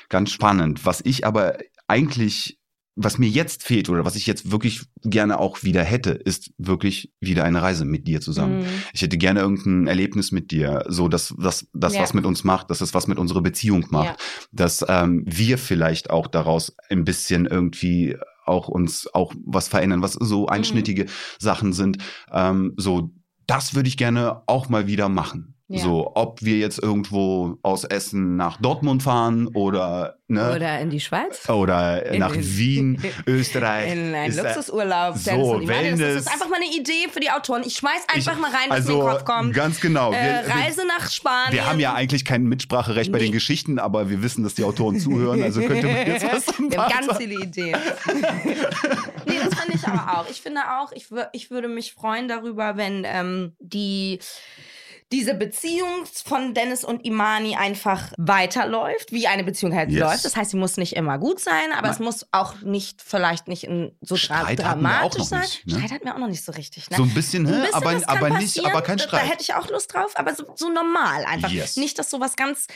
ganz spannend. Was ich aber eigentlich was mir jetzt fehlt oder was ich jetzt wirklich gerne auch wieder hätte, ist wirklich wieder eine Reise mit dir zusammen. Mhm. Ich hätte gerne irgendein Erlebnis mit dir, so dass das, das Ja. was mit uns macht, dass es was mit unserer Beziehung macht, Ja. dass ähm, wir vielleicht auch daraus ein bisschen irgendwie auch uns auch was verändern, was so einschnittige Sachen sind. Ähm, so, das würde ich gerne auch mal wieder machen. Ja. So, ob wir jetzt irgendwo aus Essen nach Dortmund fahren oder, ne, Oder in die Schweiz. oder In- nach in- Wien, Österreich. In einen Luxusurlaub. so. Wellness. Das ist einfach mal eine Idee für die Autoren. Ich schmeiß Ich- einfach mal rein, was also, in den Kopf kommt. Ganz genau. Äh, wir, wir, Reise nach Spanien. wir haben ja eigentlich kein Mitspracherecht bei Nee. den Geschichten, aber wir wissen, dass die Autoren zuhören, also könnte man jetzt was Wir haben ganz viele Ideen. nee, das finde ich aber auch. Ich finde auch, ich, ich würde mich freuen darüber, wenn ähm, die diese Beziehung von Dennis und Imani einfach weiterläuft, wie eine Beziehung halt Yes. läuft. Das heißt, sie muss nicht immer gut sein, aber Nein. es muss auch nicht, vielleicht nicht in so Streit dramatisch sein. nicht, ne? Streit hatten wir auch noch nicht so richtig. Ne? So ein bisschen, bisschen aber, aber nicht, aber kein Da- Streit. Da hätte ich auch Lust drauf, aber so, so normal einfach. Yes. Nicht, dass sowas ganz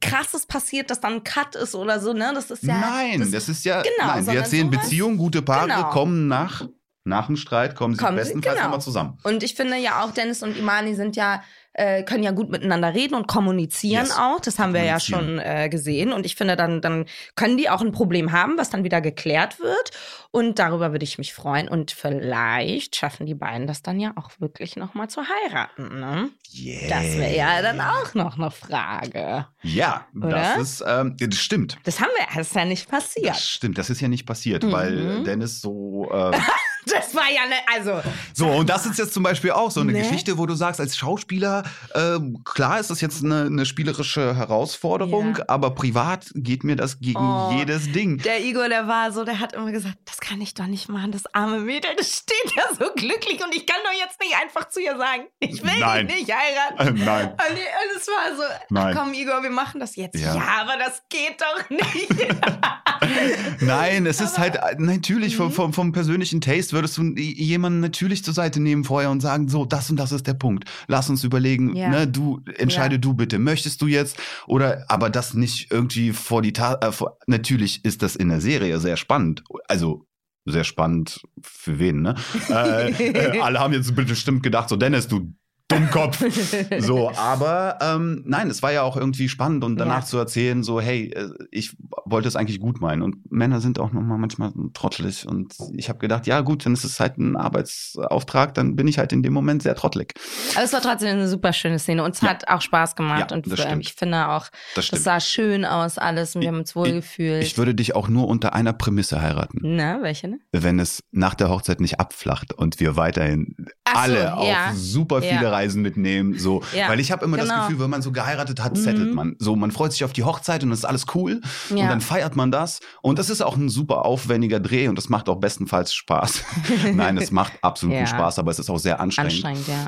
krasses passiert, dass dann ein Cut ist oder so, ne? Das ist ja. nein, das, ist ja, Genau, nein, wir erzählen sowas- Beziehungen, gute Paare Genau. kommen nach, nach dem Streit, kommen sie Kommen bestenfalls genau. nochmal zusammen. Und ich finde ja auch, Dennis und Imani sind ja, äh, können ja gut miteinander reden und kommunizieren Yes. auch. Das haben wir ja schon äh, gesehen. Und ich finde, dann, dann können die auch ein Problem haben, was dann wieder geklärt wird. Und darüber würde ich mich freuen. Und vielleicht schaffen die beiden das dann ja auch wirklich nochmal zu heiraten. Ne? Yeah. Das wäre ja dann auch noch eine Frage. Ja, Oder? das ist, ähm, das stimmt. Das haben wir, das ist ja nicht passiert. Das stimmt, das ist ja nicht passiert, Mhm. weil Dennis so. Äh, Das war ja ne, also. so, und das ist jetzt zum Beispiel auch so eine Ne? Geschichte, wo du sagst, als Schauspieler, ähm, klar ist das jetzt eine, eine spielerische Herausforderung, Ja. aber privat geht mir das gegen Oh. jedes Ding. Der Igor, der war so, der hat immer gesagt, das kann ich doch nicht machen, das arme Mädel, das steht ja so glücklich und ich kann doch jetzt nicht einfach zu ihr sagen, ich will Nein. dich nicht heiraten. Äh, nein. Und und es war so, Nein. komm Igor, wir machen das jetzt. Ja. Ja, aber das geht doch nicht. Nein, es ist halt äh, natürlich Mhm. vom, vom, vom persönlichen Taste würdest du jemanden natürlich zur Seite nehmen vorher und sagen, so, das und das ist der Punkt. Lass uns überlegen, Ja. ne, du entscheide Ja. du bitte, möchtest du jetzt oder aber das nicht irgendwie vor die Ta äh, vor, natürlich ist das in der Serie sehr spannend. Also sehr spannend für wen, ne? äh, äh, alle haben jetzt bestimmt gedacht, so Dennis, du Dummkopf. so, aber ähm, nein, es war ja auch irgendwie spannend und danach Ja. zu erzählen, so, hey, äh, ich wollte es eigentlich gut meinen. Und Männer sind auch nochmal manchmal trottelig. Und ich habe gedacht, ja gut, dann ist es halt ein Arbeitsauftrag, dann bin ich halt in dem Moment sehr trottelig. aber es war trotzdem eine super schöne Szene und es Ja. hat auch Spaß gemacht Ja, und das ähm, ich finde auch, Das das sah schön aus alles und wir haben uns wohl gefühlt. Ich würde dich auch nur unter einer Prämisse heiraten, Na, welche, ne? wenn es nach der Hochzeit nicht abflacht und wir weiterhin so, alle auf super viele Ja. Reisen mitnehmen. So, Ja, weil ich habe immer das genau. Gefühl, wenn man so geheiratet hat, settelt Mhm. man. So, man freut sich auf die Hochzeit und es ist alles cool. Und Ja. dann feiert man das. Und das ist auch ein super aufwendiger Dreh und das macht auch bestenfalls Spaß. Nein, es macht absoluten Ja. Spaß, aber es ist auch sehr anstrengend. Anstrengend, ja.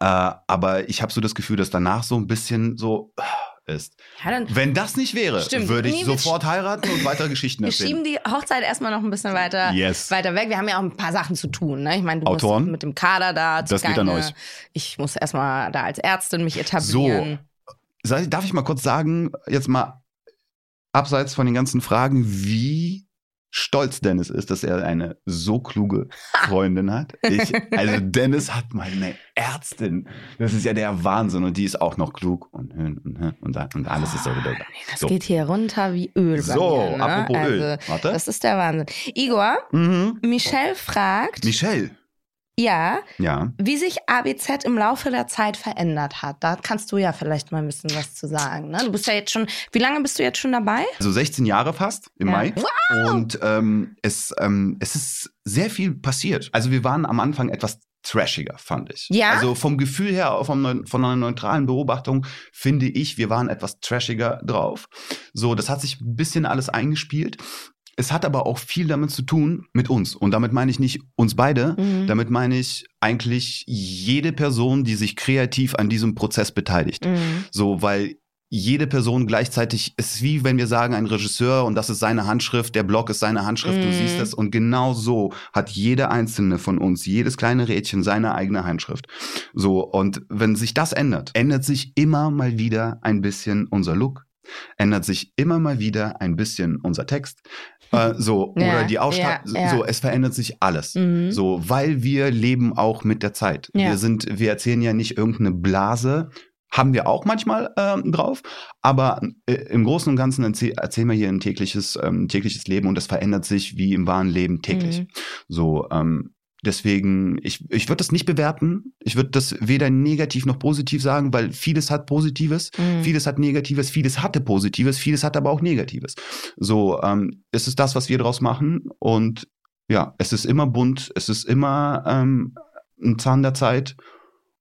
Äh, aber ich habe so das Gefühl, dass danach so ein bisschen so ist. Ja, Wenn das nicht wäre, Stimmt. würde ich Nee, wir sofort heiraten und weitere Geschichten Wir erzählen. schieben die Hochzeit erstmal noch ein bisschen weiter, Yes. weiter weg. Wir haben ja auch ein paar Sachen zu tun. Ne? Ich meine, du Autoren? musst mit dem Kader da Das geht an euch. Ich muss erstmal da als Ärztin mich etablieren. Sag- Darf ich mal kurz sagen, jetzt mal abseits von den ganzen Fragen, wie stolz Dennis ist, dass er eine so kluge Freundin hat. Ich, also Dennis hat mal eine Ärztin. Das ist ja der Wahnsinn und die ist auch noch klug und und, und, und, und alles ist so wieder. Das So. geht hier runter wie Öl. So, mir, ne? apropos also, Öl. Warte. Das ist der Wahnsinn. Igor, Mhm. Michelle fragt, Michelle. Ja, Ja. wie sich ABZ im Laufe der Zeit verändert hat. Da kannst du ja vielleicht mal ein bisschen was zu sagen. Ne? Du bist ja jetzt schon, wie lange bist du jetzt schon dabei? Also 16 Jahre fast im Ja. Mai. Und ähm, es, ähm, es ist sehr viel passiert. Also wir waren am Anfang etwas trashiger, fand ich. Ja? Also vom Gefühl her, vom, von einer neutralen Beobachtung, finde ich, wir waren etwas trashiger drauf. So, das hat sich ein bisschen alles eingespielt. Es hat aber auch viel damit zu tun mit uns. Und damit meine ich nicht uns beide. Mhm. Damit meine ich eigentlich jede Person, die sich kreativ an diesem Prozess beteiligt. Mhm. So, weil jede Person gleichzeitig es ist wie wenn wir sagen, ein Regisseur und das ist seine Handschrift, der Blog ist seine Handschrift, du Mhm. siehst es und genau so hat jede einzelne von uns, jedes kleine Rädchen seine eigene Handschrift. So, und wenn sich das ändert, ändert sich immer mal wieder ein bisschen unser Look, ändert sich immer mal wieder ein bisschen unser Text. Äh, so, Ja, oder die Ausstattung, ja, ja. so, es verändert sich alles. Mhm. So, weil wir leben auch mit der Zeit. Wir sind, wir erzählen ja nicht irgendeine Blase. Haben wir auch manchmal ähm, drauf, aber äh, im Großen und Ganzen erzäh erzählen wir hier ein tägliches, ähm, tägliches Leben und das verändert sich wie im wahren Leben täglich. Mhm. So, ähm, deswegen, ich, ich würde das nicht bewerten. Ich würde das weder negativ noch positiv sagen, weil vieles hat Positives, Mhm. vieles hat Negatives, vieles hatte Positives, vieles hat aber auch Negatives. So, ähm, es ist das, was wir draus machen und ja, es ist immer bunt, es ist immer ähm, ein Zahn der Zeit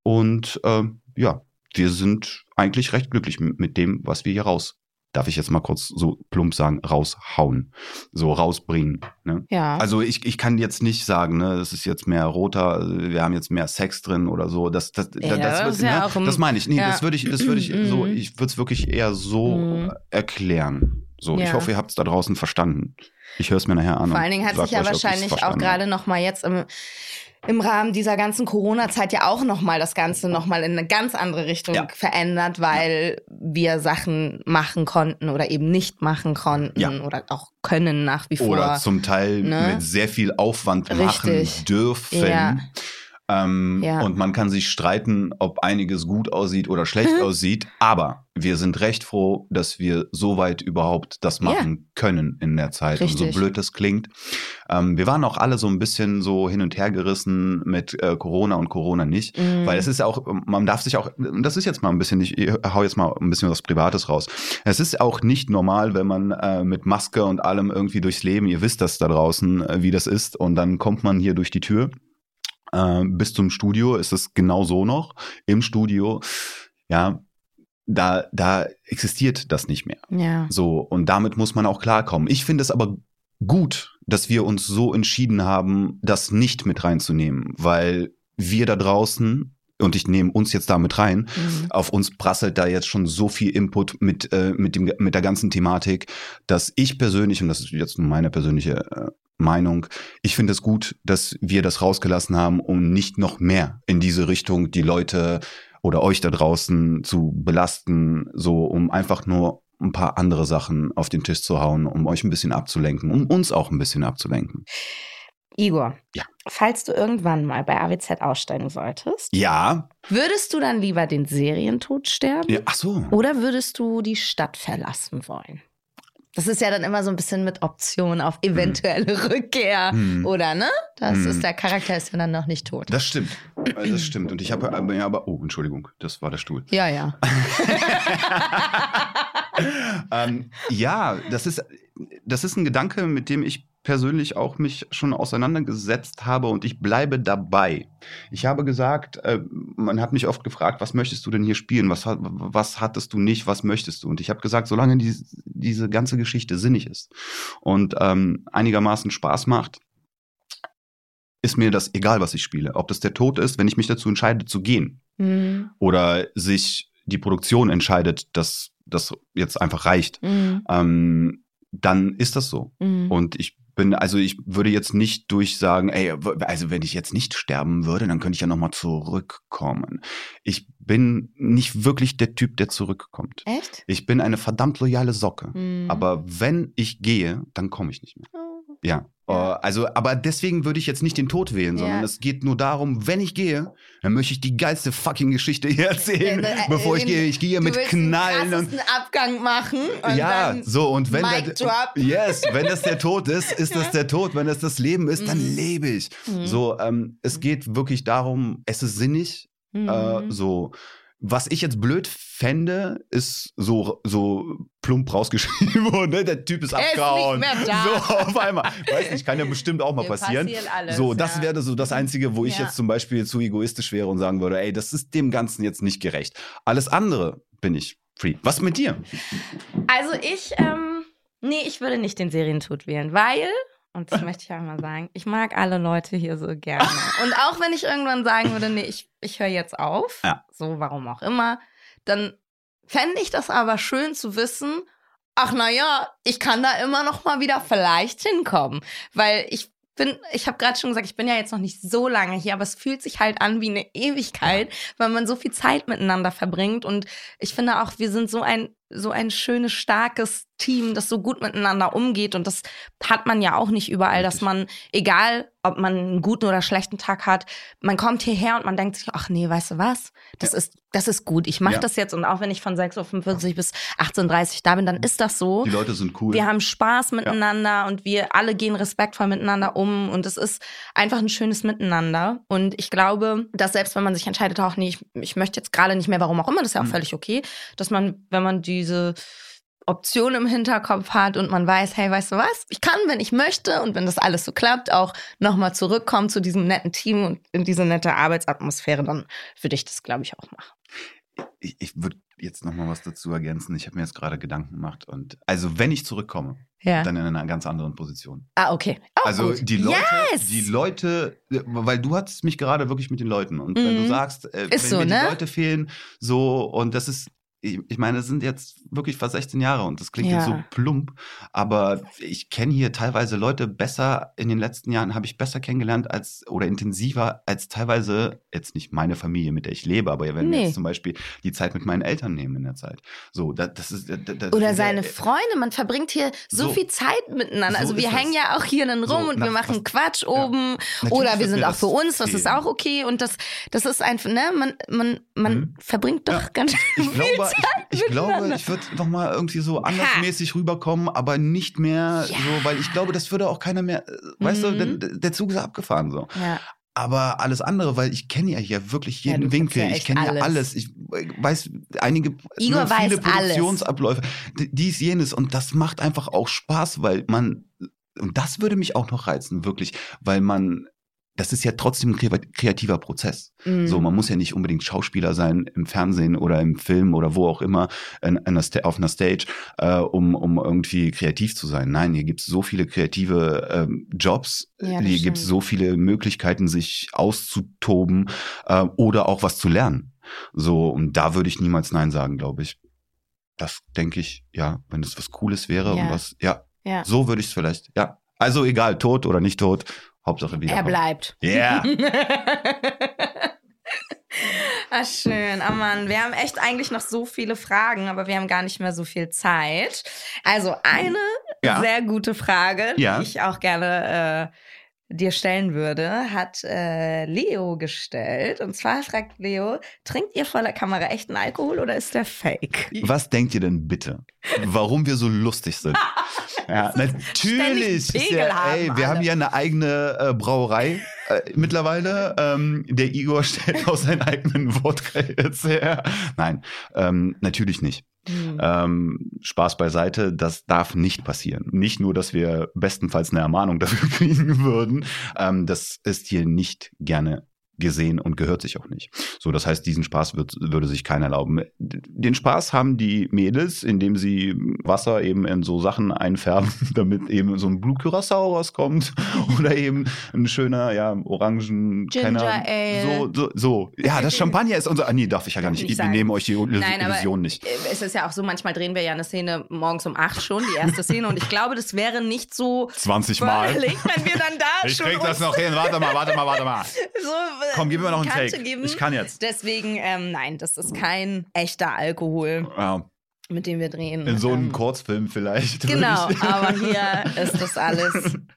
und ähm, ja, wir sind eigentlich recht glücklich mit, mit dem, was wir hier raus, darf ich jetzt mal kurz so plump sagen, raushauen, so rausbringen. Ne? Ja. Also ich, ich kann jetzt nicht sagen, ne, das ist jetzt mehr roter, wir haben jetzt mehr Sex drin oder so. Das, das, Ja, das, das wird, ja ne, das meine ich. Nee, ja. das würde ich, das würde ich so, Mhm. ich würde es wirklich eher so Mhm. erklären. So, ich Ja. hoffe, ihr habt es da draußen verstanden. Ich höre es mir nachher an. Vor allen Dingen hat sich ja wahrscheinlich auch gerade noch mal jetzt im, im Rahmen dieser ganzen Corona-Zeit ja auch noch mal das Ganze noch mal in eine ganz andere Richtung Ja. verändert, weil wir Sachen machen konnten oder eben nicht machen konnten Ja. oder auch können nach wie vor. Oder zum Teil ne? mit sehr viel Aufwand machen Richtig. dürfen. Ähm, Ja. Und man kann sich streiten, ob einiges gut aussieht oder schlecht Mhm. aussieht. Aber wir sind recht froh, dass wir so weit überhaupt das machen können in der Zeit. Und Richtig. so blöd das klingt. Ähm, wir waren auch alle so ein bisschen so hin und her gerissen mit äh, Corona und Corona nicht. Mhm. Weil es ist ja auch, man darf sich auch, das ist jetzt mal ein bisschen, ich hau jetzt mal ein bisschen was Privates raus. Es ist auch nicht normal, wenn man äh, mit Maske und allem irgendwie durchs Leben, ihr wisst das da draußen, äh, wie das ist, und dann kommt man hier durch die Tür. Äh, bis zum Studio ist es genau so noch. Im Studio, ja, da, da existiert das nicht mehr. ja. So, und damit muss man auch klarkommen. Ich finde es aber gut, dass wir uns so entschieden haben, das nicht mit reinzunehmen, weil wir da draußen, und ich nehme uns jetzt da mit rein, Mhm. auf uns prasselt da jetzt schon so viel Input mit, äh, mit, dem, mit der ganzen Thematik, dass ich persönlich, und das ist jetzt nur meine persönliche äh, Meinung, ich finde es gut, dass wir das rausgelassen haben, um nicht noch mehr in diese Richtung die Leute oder euch da draußen zu belasten, so um einfach nur ein paar andere Sachen auf den Tisch zu hauen, um euch ein bisschen abzulenken, um uns auch ein bisschen abzulenken. Igor, Ja. falls du irgendwann mal bei AWZ aussteigen solltest, Ja, würdest du dann lieber den Serientod sterben? ja ach so. Oder würdest du die Stadt verlassen wollen? Das ist ja dann immer so ein bisschen mit Option auf eventuelle Rückkehr. Hm. Oder, ne? Das Hm. ist, der Charakter ist ja dann noch nicht tot. Das stimmt. Äh, Das stimmt. Und ich habe aber, ja, aber, oh, Entschuldigung, das war der Stuhl. Ja, ja. ähm, ja, das ist, das ist ein Gedanke, mit dem ich persönlich auch mich schon auseinandergesetzt habe und ich bleibe dabei. Ich habe gesagt, äh, man hat mich oft gefragt, was möchtest du denn hier spielen? Was, was hattest du nicht? Was möchtest du? Und ich habe gesagt, solange die, diese ganze Geschichte sinnig ist und ähm, einigermaßen Spaß macht, ist mir das egal, was ich spiele. Ob das der Tod ist, wenn ich mich dazu entscheide zu gehen Mhm. oder sich die Produktion entscheidet, dass das jetzt einfach reicht, Mhm. ähm, dann ist das so. Mhm. Und ich bin, also ich würde jetzt nicht durchsagen, ey, also wenn ich jetzt nicht sterben würde, dann könnte ich ja nochmal zurückkommen. Ich bin nicht wirklich der Typ, der zurückkommt. Echt? Ich bin eine verdammt loyale Socke. Mhm. Aber wenn ich gehe, dann komme ich nicht mehr. Oh. Ja. Ja. Äh, Also, aber deswegen würde ich jetzt nicht den Tod wählen, sondern Ja. es geht nur darum, wenn ich gehe, dann möchte ich die geilste fucking Geschichte hier erzählen, Äh, äh, bevor ich gehe. Ich gehe mit Knallen den und Abgang machen und ja, dann so und wenn Mic der, drop. yes, wenn das der Tod ist, ist das der Tod. Wenn das das Leben ist, dann Mhm. lebe ich. Mhm. So, ähm, es geht wirklich darum, es ist sinnig. Mhm. Äh, so, was ich jetzt blöd fände, ist so so plump rausgeschrieben worden. Ne? Der Typ ist Er ist nicht abgehauen. mehr da. So auf einmal. Weiß nicht, kann ja bestimmt auch mal Mir passieren. alles, so, das ja. wäre so das Einzige, wo ich Ja. jetzt zum Beispiel zu egoistisch wäre und sagen würde, ey, das ist dem Ganzen jetzt nicht gerecht. Alles andere bin ich free. Was mit dir? Also ich, ähm, nee, ich würde nicht den Serientod wählen, weil, und das möchte ich auch mal sagen, ich mag alle Leute hier so gerne. Und auch wenn ich irgendwann sagen würde, nee, ich, ich höre jetzt auf, Ja. so warum auch immer, dann fände ich das aber schön zu wissen, ach naja, ich kann da immer noch mal wieder vielleicht hinkommen. Weil ich bin, ich habe gerade schon gesagt, ich bin ja jetzt noch nicht so lange hier, aber es fühlt sich halt an wie eine Ewigkeit, weil man so viel Zeit miteinander verbringt. Und ich finde auch, wir sind so ein, so ein schönes, starkes Team, das so gut miteinander umgeht. Und das hat man ja auch nicht überall, dass man, egal ob man einen guten oder schlechten Tag hat. Man kommt hierher und man denkt sich, ach nee, weißt du was? Das Ja. ist, das ist gut. Ich mache Ja. das jetzt und auch wenn ich von 6.45 Uhr bis 18.30 Uhr da bin, dann ist das so. Die Leute sind cool. Wir haben Spaß miteinander und wir alle gehen respektvoll miteinander um und es ist einfach ein schönes Miteinander. Und ich glaube, dass selbst wenn man sich entscheidet, auch nee, ich, ich möchte jetzt gerade nicht mehr, warum auch immer, das ist ja auch Mhm. völlig okay, dass man, wenn man diese Option im Hinterkopf hat und man weiß, hey, weißt du was, ich kann, wenn ich möchte und wenn das alles so klappt, auch nochmal zurückkommen zu diesem netten Team und in diese nette Arbeitsatmosphäre, dann würde ich das, glaube ich, auch machen. ich, ich würde jetzt noch mal was dazu ergänzen. Ich habe mir jetzt gerade Gedanken gemacht und also wenn ich zurückkomme, Ja. dann in einer ganz anderen Position. ah, okay. Auch also gut. die Leute, Yes! die Leute, weil du hattest mich gerade wirklich mit den Leuten und wenn Mhm. du sagst, äh, wenn so, mir ne? die Leute fehlen, so und das ist ich meine, es sind jetzt wirklich fast 16 Jahre und das klingt Ja. jetzt so plump, aber ich kenne hier teilweise Leute besser, in den letzten Jahren habe ich besser kennengelernt als oder intensiver als teilweise, jetzt nicht meine Familie, mit der ich lebe, aber wenn wir Nee. jetzt zum Beispiel die Zeit mit meinen Eltern nehmen in der Zeit. So, da, das ist. Da, da, Oder seine Freunde, man verbringt hier so, So. viel Zeit miteinander. So also wir hängen es. ja auch hier dann rum So, und nach- wir machen was- Quatsch ja. oben. Natürlich Oder wir sind auch für das uns, das ist auch okay. Und das, das ist einfach, ne, man, man, man Mhm. verbringt doch Ja. ganz Ich viel glaube, Zeit ich, ich glaube, ich würde noch mal irgendwie so andersmäßig rüberkommen, aber nicht mehr Ja. so, weil ich glaube, das würde auch keiner mehr, äh, weißt du, Mhm. der, der Zug ist abgefahren so. Ja. Aber alles andere, weil ich kenne ja hier wirklich Ja, jeden kennst Winkel, ja ich kenne ja alles. alles. Ich äh, weiß einige Igor ne, viele weiß alles. Produktionsabläufe, d- dies, jenes und das macht einfach auch Spaß, weil man und das würde mich auch noch reizen, wirklich, weil man das ist ja trotzdem ein kre- kreativer Prozess. Mhm. So, man muss ja nicht unbedingt Schauspieler sein im Fernsehen oder im Film oder wo auch immer in, in Sta- auf einer Stage, äh, um, um irgendwie kreativ zu sein. Nein, hier gibt's so viele kreative ähm, Jobs, Ja, hier gibt's so viele Möglichkeiten, sich auszutoben äh, oder auch was zu lernen. So, und da würde ich niemals Nein sagen, glaube ich. Das denke ich, ja, wenn das was Cooles wäre Ja. und was, ja, ja. so würde ich es vielleicht, ja. Also egal, tot oder nicht tot, Hauptsache wieder. Er bleibt. Yeah. Ah, schön. Oh Mann, wir haben echt eigentlich noch so viele Fragen, aber wir haben gar nicht mehr so viel Zeit. Also eine Ja. sehr gute Frage, die Ja. ich auch gerne äh, dir stellen würde, hat äh, Leo gestellt. Und zwar fragt Leo, trinkt ihr vor der Kamera echten Alkohol oder ist der fake? Was denkt ihr denn bitte? Warum wir so lustig sind? Ja, natürlich. Ist ja, haben ey, wir alle. haben ja eine eigene äh, Brauerei äh, mittlerweile. Ähm, der Igor stellt aus seinen eigenen Wodka jetzt her. Nein, ähm, natürlich nicht. Hm. Ähm, Spaß beiseite, das darf nicht passieren. Nicht nur, dass wir bestenfalls eine Ermahnung dafür kriegen würden. Ähm, das ist hier nicht gerne gesehen und gehört sich auch nicht. So, das heißt, diesen Spaß wird, würde sich keiner erlauben. Den Spaß haben die Mädels, indem sie Wasser eben in so Sachen einfärben, damit eben so ein Blue Curacao rauskommt oder eben ein schöner, ja, Orangen, Ginger keine Ale. So, so, so. Ja, das Champagner ist unser, ah, nee, darf ich ja gar nicht. Nicht Wir nehmen euch die Illusion Nein, aber nicht. äh, es ist ja auch so, manchmal drehen wir ja eine Szene morgens um acht schon, die erste Szene. Und ich glaube, das wäre nicht so 20 förderlich, wenn wir dann da Ich schon krieg das noch hin. Warte mal, warte mal, warte mal. so Komm, gib mir noch einen Take. Geben. Ich kann jetzt. Deswegen, ähm, nein, das ist kein echter Alkohol, Ja, mit dem wir drehen. in so einem ähm, Kurzfilm vielleicht. Genau, aber hier ist das alles.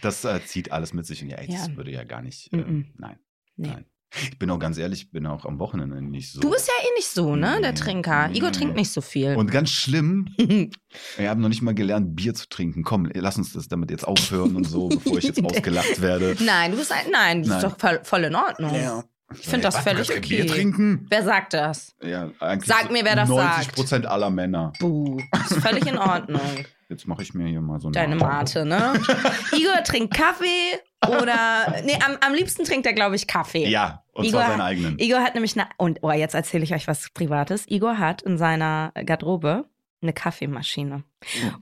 Das äh, zieht alles mit sich. Ja, ey, das Ja. würde ja gar nicht. Äh, Mhm. Nein. Nee. Nein. Ich bin auch ganz ehrlich, ich bin auch am Wochenende nicht so. Du bist ja eh nicht so, ne, der. Trinker. Igor trinkt nicht so viel. Und ganz schlimm, wir haben noch nicht mal gelernt, Bier zu trinken. Komm, lass uns das damit jetzt aufhören und so, bevor ich jetzt ausgelacht werde. nein, du bist ein, nein, das ist Nein. doch voll, voll in Ordnung. Ich finde das völlig okay. Bier trinken? Wer sagt das? Ja, Sag mir, wer das 90 sagt. Prozent aller Männer. Buh, ist völlig in Ordnung. Jetzt mache ich mir hier mal so eine Deine Mate, ne? Igor trinkt Kaffee oder. Nee, am, am liebsten trinkt er, glaube ich, Kaffee. Ja, und Igor- zwar seinen eigenen. Igor hat nämlich eine. Und oh, jetzt erzähle ich euch was Privates. Igor hat in seiner Garderobe eine Kaffeemaschine.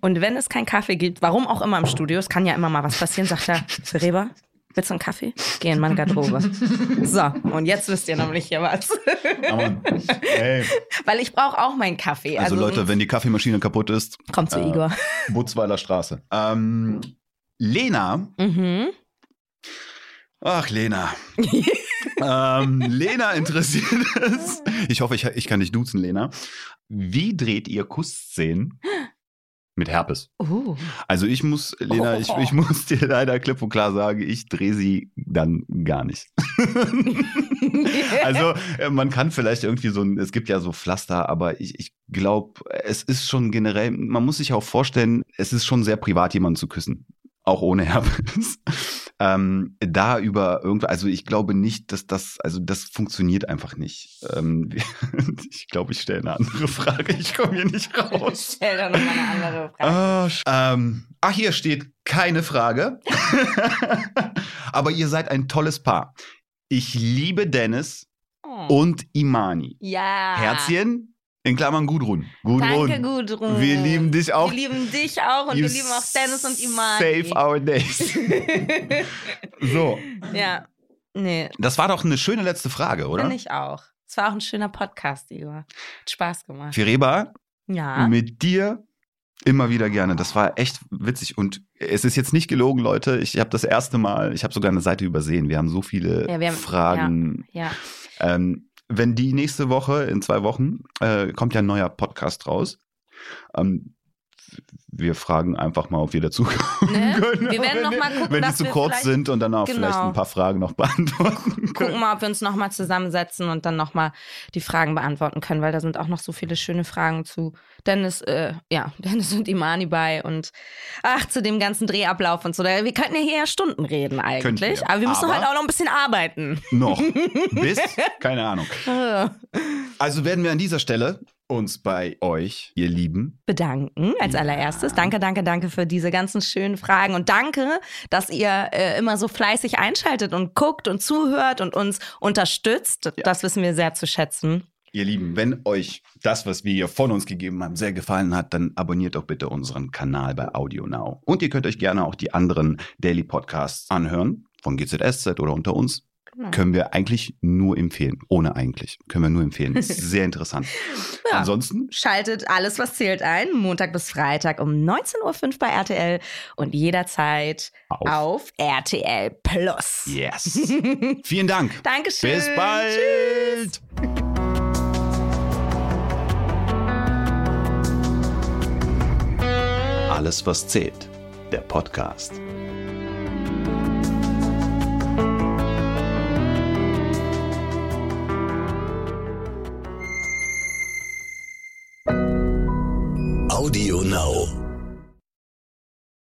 Und wenn es keinen Kaffee gibt, warum auch immer im Studio, es kann ja immer mal was passieren, sagt er, Reba, willst du einen Kaffee? Geh in meine Garderobe. So, und jetzt wisst ihr nämlich hier was. Hey, Weil ich brauche auch meinen Kaffee. also, Leute, wenn die Kaffeemaschine kaputt ist, Kommt zu äh, Igor. Butzweiler Straße. Ähm, Lena, Mhm. Ach Lena. ähm, Lena interessiert es. Ich hoffe, ich, ich kann dich duzen, Lena. Wie dreht ihr Kussszenen mit Herpes. Uh. Also ich muss, Lena, ich, Oh. ich muss dir leider klipp und klar sagen, ich drehe sie dann gar nicht. also äh, man kann vielleicht irgendwie so ein, es gibt ja so Pflaster, aber ich, ich glaube, es ist schon generell, man muss sich auch vorstellen, es ist schon sehr privat, jemanden zu küssen. Auch ohne Herpes. Ähm, da über irgendwo, also ich glaube nicht, dass das, also das funktioniert einfach nicht. Ähm, ich glaube, ich stelle eine andere Frage. Ich komme hier nicht raus. Stell doch nochmal eine andere Frage. Ah, ähm, ach, hier steht keine Frage. Aber ihr seid ein tolles Paar. Ich liebe Dennis Oh. und Imani. ja. Herzchen in Klammern Gudrun. Gudrun. Danke, Gudrun. Wir lieben dich auch. Wir lieben dich auch und You wir lieben auch Dennis und Imani. Save our days. So, ja. Nee, das war doch eine schöne letzte Frage, oder? finde ich auch. Es war auch ein schöner Podcast, Igor. Hat Spaß gemacht. Fireba, Ja. mit dir immer wieder gerne. Das war echt witzig und es ist jetzt nicht gelogen, Leute. Ich habe das erste Mal, ich habe sogar eine Seite übersehen. Wir haben so viele Ja, wir haben- Fragen. Ja. Ähm, wenn die nächste Woche, in zwei Wochen, äh, kommt ja ein neuer Podcast raus. Ähm, wir fragen einfach mal, ob wir dazu kommen Ne? können. Wir werden wenn noch die- mal gucken, Wenn die zu kurz sind und dann auch Genau. vielleicht ein paar Fragen noch beantworten Gucken können. mal, ob wir uns nochmal zusammensetzen und dann nochmal die Fragen beantworten können, weil da sind auch noch so viele schöne Fragen zu Dennis, äh, ja, Dennis und Imani bei und ach, zu dem ganzen Drehablauf und so. Wir könnten ja hier ja Stunden reden eigentlich. Wir. Aber wir müssen Aber- halt auch noch ein bisschen arbeiten. Noch. Bis? Keine Ahnung. Also werden wir an dieser Stelle uns bei euch, ihr Lieben, bedanken als Ja. allererstes. Danke, danke, danke für diese ganzen schönen Fragen und danke, dass ihr äh, immer so fleißig einschaltet und guckt und zuhört und uns unterstützt. Das wissen wir sehr zu schätzen. Ihr Lieben, wenn euch das, was wir hier von uns gegeben haben, sehr gefallen hat, dann abonniert doch bitte unseren Kanal bei Audio Now. Und ihr könnt euch gerne auch die anderen Daily Podcasts anhören, von GZSZ oder unter uns. Genau. Können wir eigentlich nur empfehlen. Ohne eigentlich. Können wir nur empfehlen. Ist sehr interessant. Ja. Ansonsten, Schaltet alles, was zählt ein, Montag bis Freitag um 19.05 Uhr bei RTL und jederzeit auf. auf RTL Plus. Yes. Vielen Dank. Dankeschön. Bis bald. Alles, was zählt. Der Podcast.